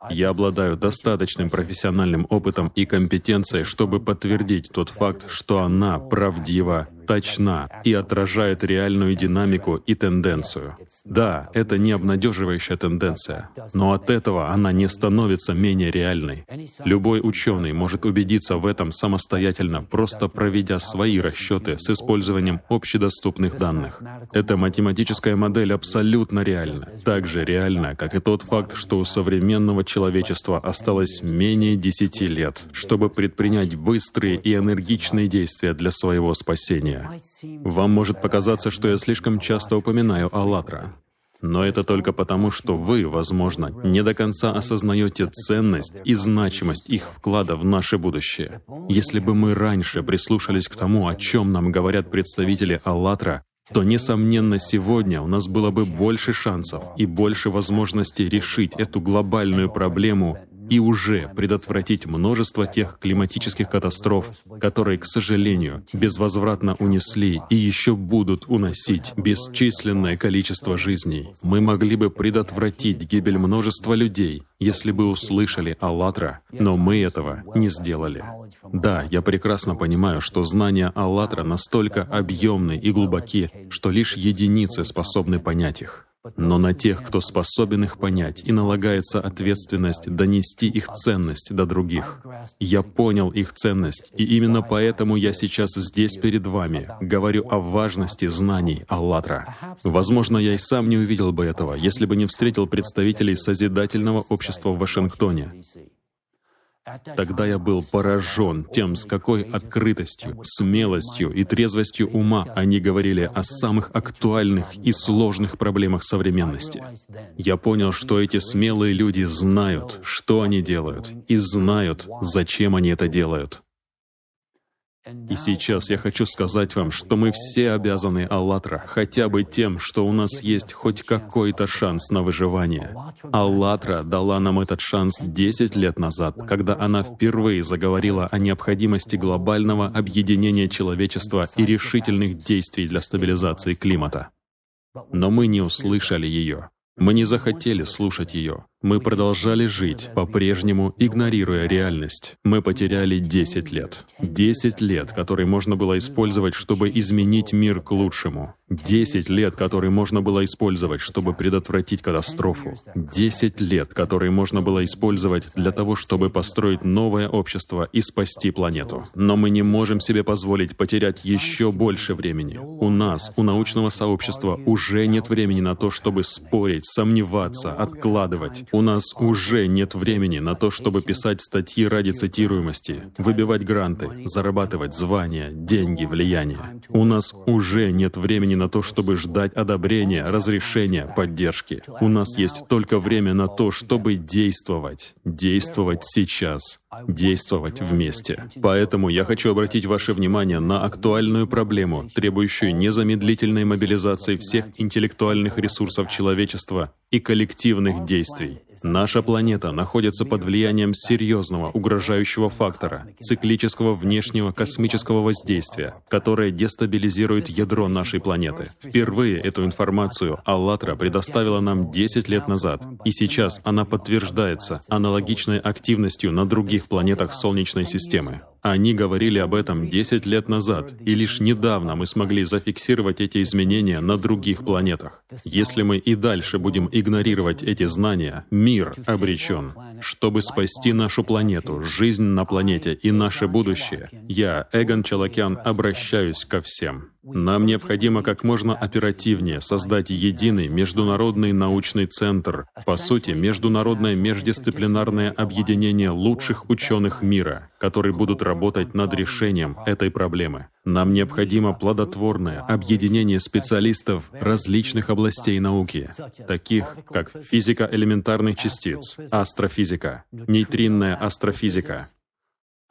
S1: Я обладаю достаточным профессиональным опытом и компетенцией, чтобы подтвердить тот факт, что она правдива точна и отражает реальную динамику и тенденцию. Да, это не обнадеживающая тенденция, но от этого она не становится менее реальной. Любой ученый может убедиться в этом самостоятельно, просто проведя свои расчеты с использованием общедоступных данных. Эта математическая модель абсолютно реальна, так же реальна, как и тот факт, что у современного человечества осталось менее десяти лет, чтобы предпринять быстрые и энергичные действия для своего спасения. Вам может показаться, что я слишком часто упоминаю «АЛЛАТРА». Но это только потому, что вы, возможно, не до конца осознаете ценность и значимость их вклада в наше будущее. Если бы мы раньше прислушались к тому, о чем нам говорят представители «АЛЛАТРА», то, несомненно, сегодня у нас было бы больше шансов и больше возможностей решить эту глобальную проблему и уже предотвратить множество тех климатических катастроф, которые, к сожалению, безвозвратно унесли и еще будут уносить бесчисленное количество жизней. Мы могли бы предотвратить гибель множества людей, если бы услышали «АЛЛАТРА», но мы этого не сделали. Да, я прекрасно понимаю, что знания «АЛЛАТРА» настолько объемны и глубоки, что лишь единицы способны понять их. Но на тех, кто способен их понять, и налагается ответственность донести их ценность до других. Я понял их ценность, и именно поэтому я сейчас здесь перед вами, говорю о важности знаний Аллатра. Возможно, я и сам не увидел бы этого, если бы не встретил представителей Созидательного общества в Вашингтоне. Тогда я был поражен тем, с какой открытостью, смелостью и трезвостью ума они говорили о самых актуальных и сложных проблемах современности. Я понял, что эти смелые люди знают, что они делают, и знают, зачем они это делают. И сейчас я хочу сказать вам, что мы все обязаны Аллатра хотя бы тем, что у нас есть хоть какой-то шанс на выживание. Аллатра дала нам этот шанс 10 лет назад, когда она впервые заговорила о необходимости глобального объединения человечества и решительных действий для стабилизации климата. Но мы не услышали ее. Мы не захотели слушать ее. Мы продолжали жить, по-прежнему игнорируя реальность. Мы потеряли 10 лет. 10 лет, которые можно было использовать, чтобы изменить мир к лучшему. 10 лет, которые можно было использовать, чтобы предотвратить катастрофу. 10 лет, которые можно было использовать для того, чтобы построить новое общество и спасти планету. Но мы не можем себе позволить потерять еще больше времени. У нас, у научного сообщества, уже нет времени на то, чтобы спорить, сомневаться, откладывать. У нас уже нет времени на то, чтобы писать статьи ради цитируемости, выбивать гранты, зарабатывать звания, деньги, влияние. У нас уже нет времени на то, чтобы ждать одобрения, разрешения, поддержки. У нас есть только время на то, чтобы действовать. Действовать сейчас действовать вместе. Поэтому я хочу обратить ваше внимание на актуальную проблему, требующую незамедлительной мобилизации всех интеллектуальных ресурсов человечества и коллективных действий. Наша планета находится под влиянием серьезного угрожающего фактора, циклического внешнего космического воздействия, которое дестабилизирует ядро нашей планеты. Впервые эту информацию «АЛЛАТРА» предоставила нам 10 лет назад, и сейчас она подтверждается аналогичной активностью на других планетах Солнечной системы. Они говорили об этом 10 лет назад, и лишь недавно мы смогли зафиксировать эти изменения на других планетах. Если мы и дальше будем игнорировать эти знания, мир обречен. Чтобы спасти нашу планету, жизнь на планете и наше будущее, я, Эгон Чалакян, обращаюсь ко всем. Нам необходимо как можно оперативнее создать единый международный научный центр, по сути, международное междисциплинарное объединение лучших ученых мира, которые будут работать над решением этой проблемы. Нам необходимо плодотворное объединение специалистов различных областей науки, таких как физика элементарных частиц, астрофизика, нейтринная астрофизика,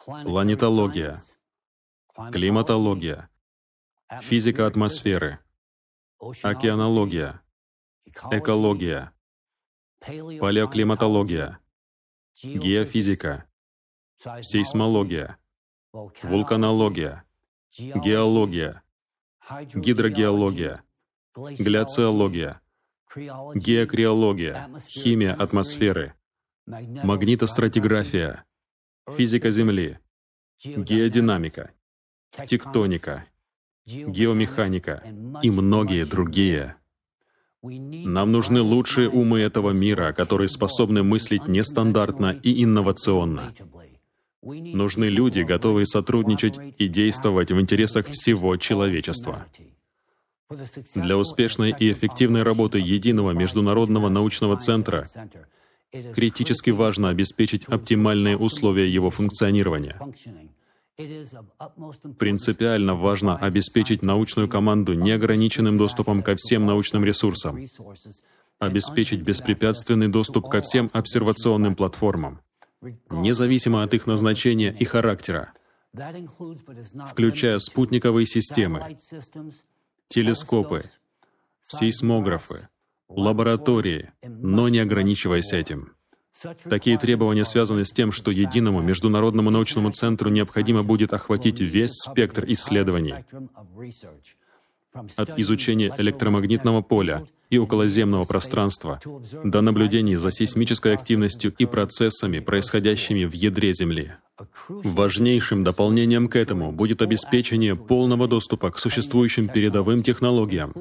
S1: планетология, климатология, физика атмосферы, океанология, экология, палеоклиматология, геофизика, сейсмология, вулканология, геология, гидрогеология, гляциология, геокриология, химия атмосферы, магнитостратиграфия, физика Земли, геодинамика, тектоника, геомеханика и многие другие. Нам нужны лучшие умы этого мира, которые способны мыслить нестандартно и инновационно. Нужны люди, готовые сотрудничать и действовать в интересах всего человечества. Для успешной и эффективной работы единого международного научного центра критически важно обеспечить оптимальные условия его функционирования. Принципиально важно обеспечить научную команду неограниченным доступом ко всем научным ресурсам, обеспечить беспрепятственный доступ ко всем обсервационным платформам, независимо от их назначения и характера, включая спутниковые системы, телескопы, сейсмографы, лаборатории, но не ограничиваясь этим. Такие требования связаны с тем, что единому международному научному центру необходимо будет охватить весь спектр исследований, от изучения электромагнитного поля и околоземного пространства до наблюдений за сейсмической активностью и процессами, происходящими в ядре Земли. Важнейшим дополнением к этому будет обеспечение полного доступа к существующим передовым технологиям,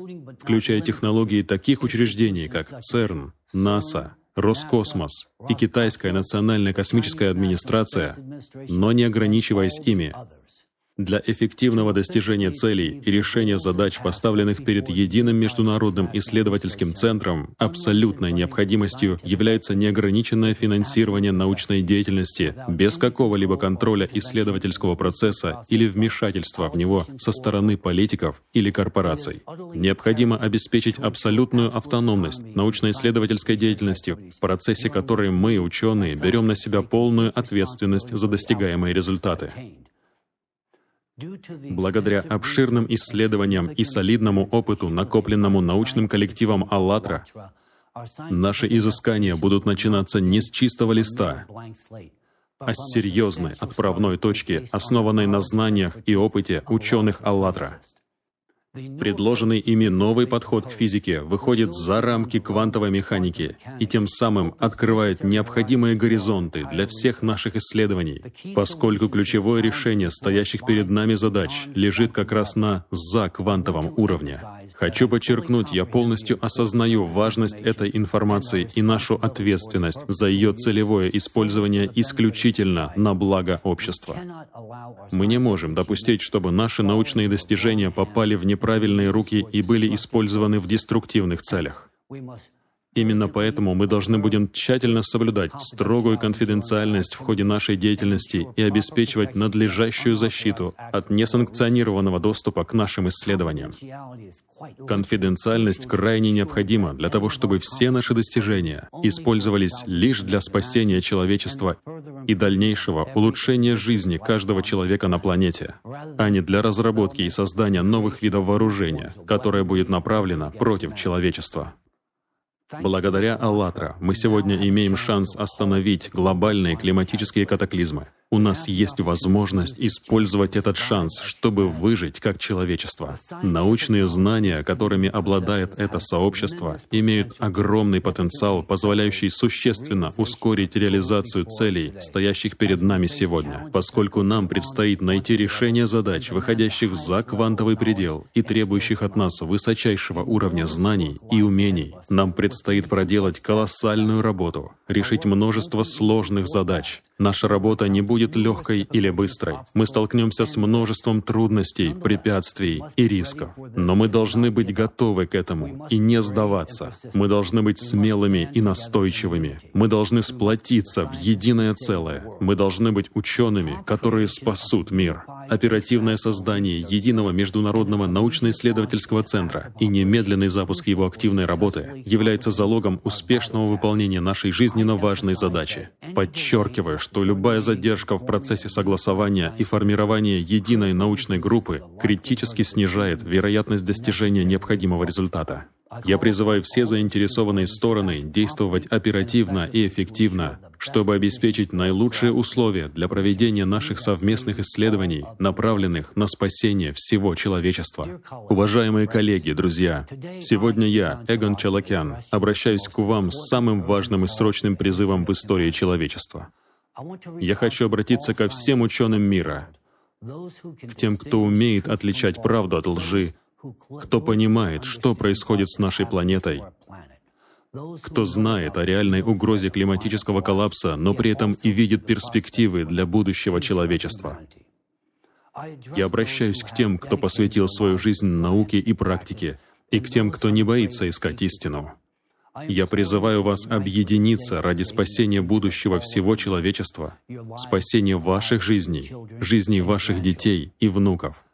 S1: включая технологии таких учреждений, как ЦЕРН, НАСА, Роскосмос и Китайская национальная космическая администрация, но не ограничиваясь ими. Для эффективного достижения целей и решения задач, поставленных перед единым международным исследовательским центром, абсолютной необходимостью является неограниченное финансирование научной деятельности без какого-либо контроля исследовательского процесса или вмешательства в него со стороны политиков или корпораций. Необходимо обеспечить абсолютную автономность научно-исследовательской деятельности, в процессе которой мы, ученые, берем на себя полную ответственность за достигаемые результаты. Благодаря обширным исследованиям и солидному опыту, накопленному научным коллективом «АЛЛАТРА», наши изыскания будут начинаться не с чистого листа, а с серьезной отправной точки, основанной на знаниях и опыте ученых «АЛЛАТРА». Предложенный ими новый подход к физике выходит за рамки квантовой механики и тем самым открывает необходимые горизонты для всех наших исследований, поскольку ключевое решение стоящих перед нами задач лежит как раз на заквантовом уровне. Хочу подчеркнуть, я полностью осознаю важность этой информации и нашу ответственность за ее целевое использование исключительно на благо общества. Мы не можем допустить, чтобы наши научные достижения попали в неправильные руки и были использованы в деструктивных целях. Именно поэтому мы должны будем тщательно соблюдать строгую конфиденциальность в ходе нашей деятельности и обеспечивать надлежащую защиту от несанкционированного доступа к нашим исследованиям. Конфиденциальность крайне необходима для того, чтобы все наши достижения использовались лишь для спасения человечества и дальнейшего улучшения жизни каждого человека на планете, а не для разработки и создания новых видов вооружения, которое будет направлено против человечества. Благодаря «АЛЛАТРА» мы сегодня имеем шанс остановить глобальные климатические катаклизмы. У нас есть возможность использовать этот шанс, чтобы выжить как человечество. Научные знания, которыми обладает это сообщество, имеют огромный потенциал, позволяющий существенно ускорить реализацию целей, стоящих перед нами сегодня, поскольку нам предстоит найти решение задач, выходящих за квантовый предел и требующих от нас высочайшего уровня знаний и умений. Нам предстоит проделать колоссальную работу, решить множество сложных задач, Наша работа не будет легкой или быстрой. Мы столкнемся с множеством трудностей, препятствий и рисков. Но мы должны быть готовы к этому и не сдаваться. Мы должны быть смелыми и настойчивыми. Мы должны сплотиться в единое целое. Мы должны быть учеными, которые спасут мир. Оперативное создание единого международного научно-исследовательского центра и немедленный запуск его активной работы является залогом успешного выполнения нашей жизненно важной задачи. Подчеркиваю, что любая задержка в процессе согласования и формирования единой научной группы критически снижает вероятность достижения необходимого результата. Я призываю все заинтересованные стороны действовать оперативно и эффективно, чтобы обеспечить наилучшие условия для проведения наших совместных исследований, направленных на спасение всего человечества. Уважаемые коллеги, друзья, сегодня я, Эгон Чалакян, обращаюсь к вам с самым важным и срочным призывом в истории человечества — я хочу обратиться ко всем ученым мира, к тем, кто умеет отличать правду от лжи, кто понимает, что происходит с нашей планетой, кто знает о реальной угрозе климатического коллапса, но при этом и видит перспективы для будущего человечества. Я обращаюсь к тем, кто посвятил свою жизнь науке и практике, и к тем, кто не боится искать истину. Я призываю вас объединиться ради спасения будущего всего человечества, спасения ваших жизней, жизней ваших детей и внуков.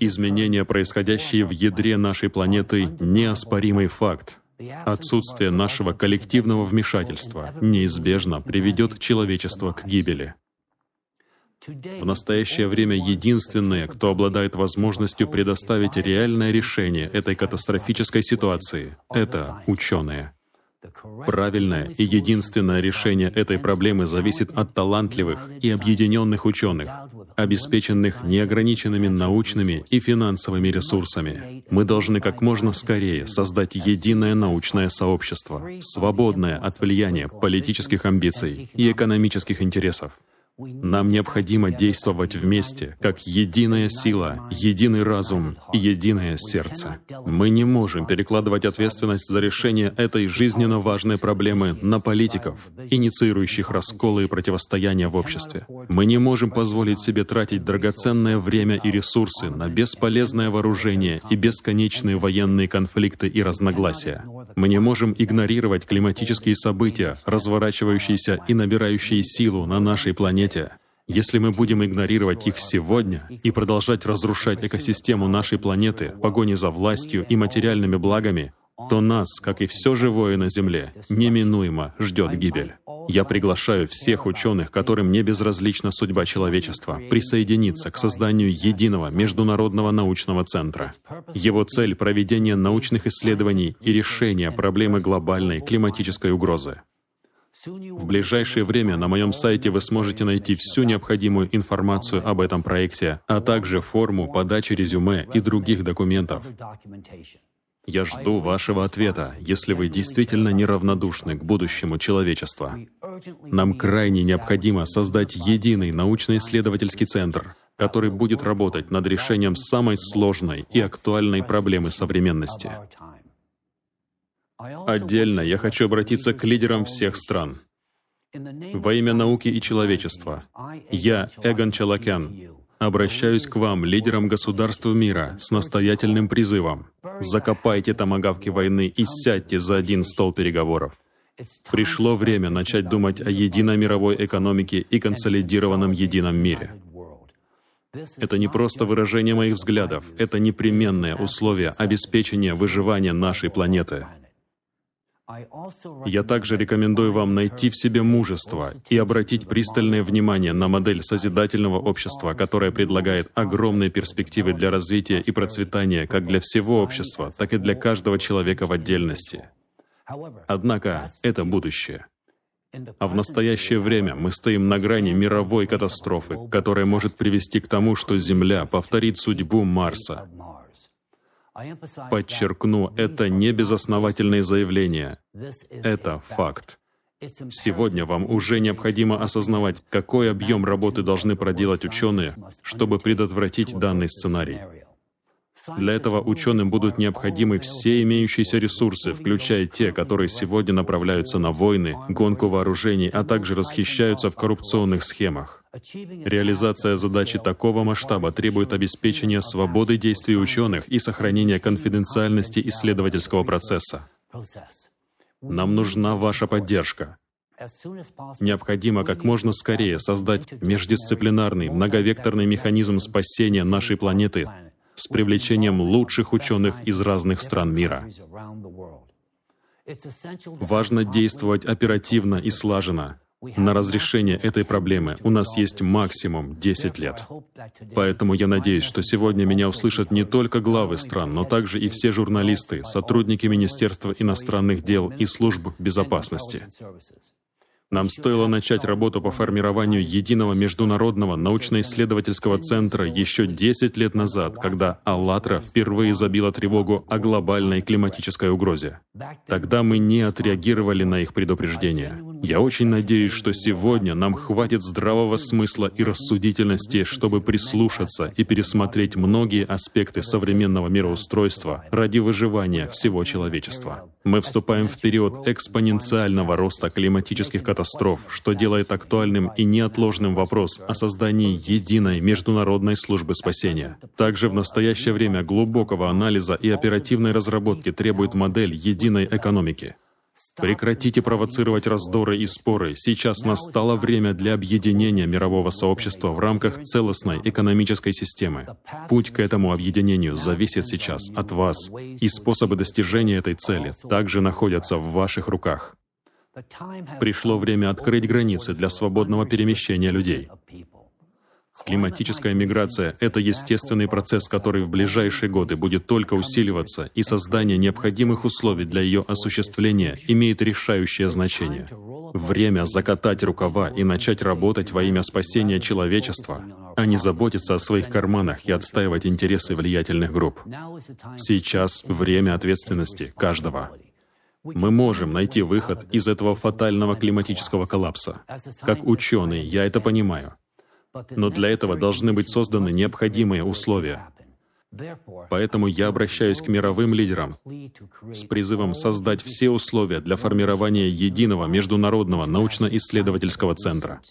S1: Изменения, происходящие в ядре нашей планеты, неоспоримый факт. Отсутствие нашего коллективного вмешательства неизбежно приведет человечество к гибели. В настоящее время единственные, кто обладает возможностью предоставить реальное решение этой катастрофической ситуации, это ученые. Правильное и единственное решение этой проблемы зависит от талантливых и объединенных ученых, обеспеченных неограниченными научными и финансовыми ресурсами. Мы должны как можно скорее создать единое научное сообщество, свободное от влияния политических амбиций и экономических интересов. Нам необходимо действовать вместе, как единая сила, единый разум и единое сердце. Мы не можем перекладывать ответственность за решение этой жизненно важной проблемы на политиков, инициирующих расколы и противостояния в обществе. Мы не можем позволить себе тратить драгоценное время и ресурсы на бесполезное вооружение и бесконечные военные конфликты и разногласия. Мы не можем игнорировать климатические события, разворачивающиеся и набирающие силу на нашей планете, планете. Если мы будем игнорировать их сегодня и продолжать разрушать экосистему нашей планеты в погоне за властью и материальными благами, то нас, как и все живое на Земле, неминуемо ждет гибель. Я приглашаю всех ученых, которым не безразлична судьба человечества, присоединиться к созданию единого международного научного центра. Его цель — проведение научных исследований и решение проблемы глобальной климатической угрозы. В ближайшее время на моем сайте вы сможете найти всю необходимую информацию об этом проекте, а также форму подачи резюме и других документов. Я жду вашего ответа, если вы действительно неравнодушны к будущему человечества. Нам крайне необходимо создать единый научно-исследовательский центр, который будет работать над решением самой сложной и актуальной проблемы современности. Отдельно я хочу обратиться к лидерам всех стран. Во имя науки и человечества, я, Эгон Чалакян, обращаюсь к вам, лидерам государств мира, с настоятельным призывом. Закопайте томагавки войны и сядьте за один стол переговоров. Пришло время начать думать о единой мировой экономике и консолидированном едином мире. Это не просто выражение моих взглядов, это непременное условие обеспечения выживания нашей планеты. Я также рекомендую вам найти в себе мужество и обратить пристальное внимание на модель созидательного общества, которая предлагает огромные перспективы для развития и процветания как для всего общества, так и для каждого человека в отдельности. Однако это будущее. А в настоящее время мы стоим на грани мировой катастрофы, которая может привести к тому, что Земля повторит судьбу Марса. Подчеркну, это не безосновательное заявление. Это факт. Сегодня вам уже необходимо осознавать, какой объем работы должны проделать ученые, чтобы предотвратить данный сценарий. Для этого ученым будут необходимы все имеющиеся ресурсы, включая те, которые сегодня направляются на войны, гонку вооружений, а также расхищаются в коррупционных схемах. Реализация задачи такого масштаба требует обеспечения свободы действий ученых и сохранения конфиденциальности исследовательского процесса. Нам нужна ваша поддержка. Необходимо как можно скорее создать междисциплинарный, многовекторный механизм спасения нашей планеты с привлечением лучших ученых из разных стран мира. Важно действовать оперативно и слаженно. На разрешение этой проблемы у нас есть максимум 10 лет. Поэтому я надеюсь, что сегодня меня услышат не только главы стран, но также и все журналисты, сотрудники Министерства иностранных дел и служб безопасности. Нам стоило начать работу по формированию единого международного научно-исследовательского центра еще 10 лет назад, когда «АЛЛАТРА» впервые забила тревогу о глобальной климатической угрозе. Тогда мы не отреагировали на их предупреждения. Я очень надеюсь, что сегодня нам хватит здравого смысла и рассудительности, чтобы прислушаться и пересмотреть многие аспекты современного мироустройства ради выживания всего человечества. Мы вступаем в период экспоненциального роста климатических катастроф катастроф, что делает актуальным и неотложным вопрос о создании единой международной службы спасения. Также в настоящее время глубокого анализа и оперативной разработки требует модель единой экономики. Прекратите провоцировать раздоры и споры. Сейчас настало время для объединения мирового сообщества в рамках целостной экономической системы. Путь к этому объединению зависит сейчас от вас, и способы достижения этой цели также находятся в ваших руках. Пришло время открыть границы для свободного перемещения людей. Климатическая миграция — это естественный процесс, который в ближайшие годы будет только усиливаться, и создание необходимых условий для ее осуществления имеет решающее значение. Время закатать рукава и начать работать во имя спасения человечества, а не заботиться о своих карманах и отстаивать интересы влиятельных групп. Сейчас время ответственности каждого. Мы можем найти выход из этого фатального климатического коллапса. Как ученый, я это понимаю. Но для этого должны быть созданы необходимые условия. Поэтому я обращаюсь к мировым лидерам с призывом создать все условия для формирования единого международного научно-исследовательского центра.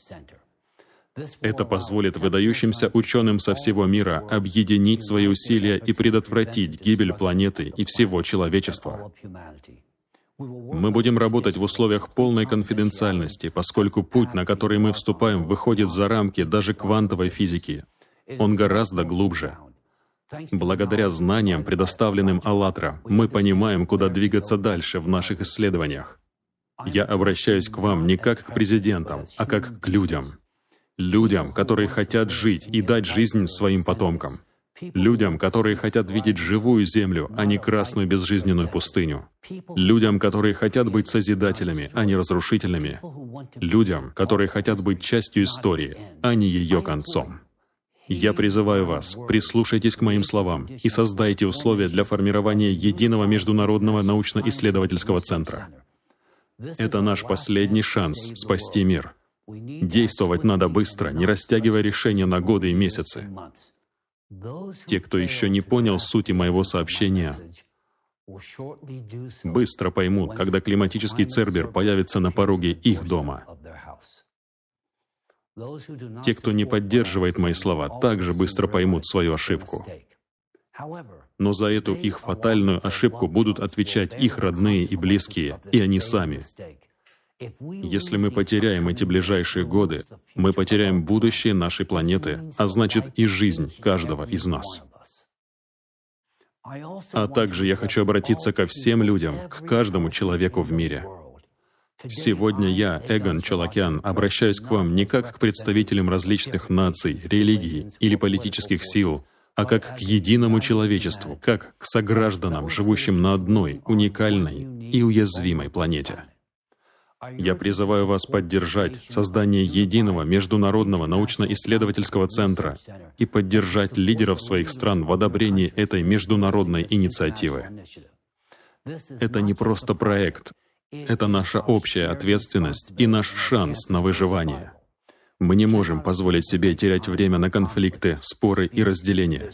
S1: Это позволит выдающимся ученым со всего мира объединить свои усилия и предотвратить гибель планеты и всего человечества. Мы будем работать в условиях полной конфиденциальности, поскольку путь, на который мы вступаем, выходит за рамки даже квантовой физики. Он гораздо глубже. Благодаря знаниям, предоставленным «АЛЛАТРА», мы понимаем, куда двигаться дальше в наших исследованиях. Я обращаюсь к вам не как к президентам, а как к людям. Людям, которые хотят жить и дать жизнь своим потомкам. Людям, которые хотят видеть живую землю, а не красную безжизненную пустыню. Людям, которые хотят быть созидателями, а не разрушительными. Людям, которые хотят быть частью истории, а не ее концом. Я призываю вас, прислушайтесь к моим словам и создайте условия для формирования единого международного научно-исследовательского центра. Это наш последний шанс спасти мир. Действовать надо быстро, не растягивая решения на годы и месяцы. Те, кто еще не понял сути моего сообщения, быстро поймут, когда климатический цербер появится на пороге их дома. Те, кто не поддерживает мои слова, также быстро поймут свою ошибку. Но за эту их фатальную ошибку будут отвечать их родные и близкие, и они сами. Если мы потеряем эти ближайшие годы, мы потеряем будущее нашей планеты, а значит и жизнь каждого из нас. А также я хочу обратиться ко всем людям, к каждому человеку в мире. Сегодня я, Эгон Чалакян, обращаюсь к вам не как к представителям различных наций, религий или политических сил, а как к единому человечеству, как к согражданам, живущим на одной, уникальной и уязвимой планете. Я призываю вас поддержать создание единого международного научно-исследовательского центра и поддержать лидеров своих стран в одобрении этой международной инициативы. Это не просто проект, это наша общая ответственность и наш шанс на выживание. Мы не можем позволить себе терять время на конфликты, споры и разделения.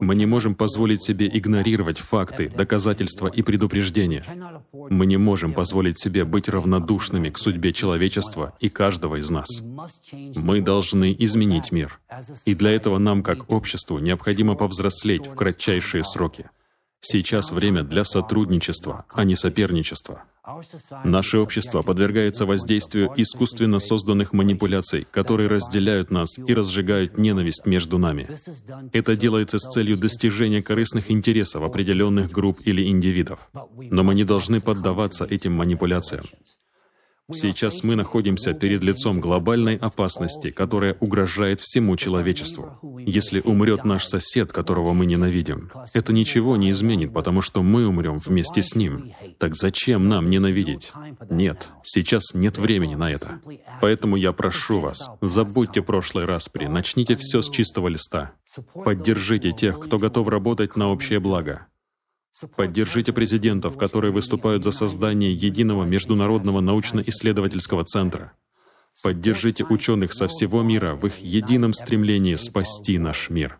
S1: Мы не можем позволить себе игнорировать факты, доказательства и предупреждения. Мы не можем позволить себе быть равнодушными к судьбе человечества и каждого из нас. Мы должны изменить мир. И для этого нам, как обществу, необходимо повзрослеть в кратчайшие сроки. Сейчас время для сотрудничества, а не соперничества. Наше общество подвергается воздействию искусственно созданных манипуляций, которые разделяют нас и разжигают ненависть между нами. Это делается с целью достижения корыстных интересов определенных групп или индивидов. Но мы не должны поддаваться этим манипуляциям. Сейчас мы находимся перед лицом глобальной опасности, которая угрожает всему человечеству. Если умрет наш сосед, которого мы ненавидим, это ничего не изменит, потому что мы умрем вместе с ним. Так зачем нам ненавидеть? Нет, сейчас нет времени на это. Поэтому я прошу вас, забудьте прошлый распри, начните все с чистого листа. Поддержите тех, кто готов работать на общее благо. Поддержите президентов, которые выступают за создание единого международного научно-исследовательского центра. Поддержите ученых со всего мира в их едином стремлении спасти наш мир.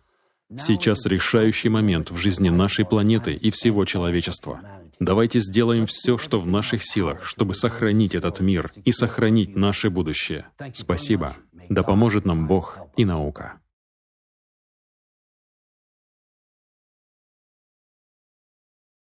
S1: Сейчас решающий момент в жизни нашей планеты и всего человечества. Давайте сделаем все, что в наших силах, чтобы сохранить этот мир и сохранить наше будущее. Спасибо. Да поможет нам Бог и наука.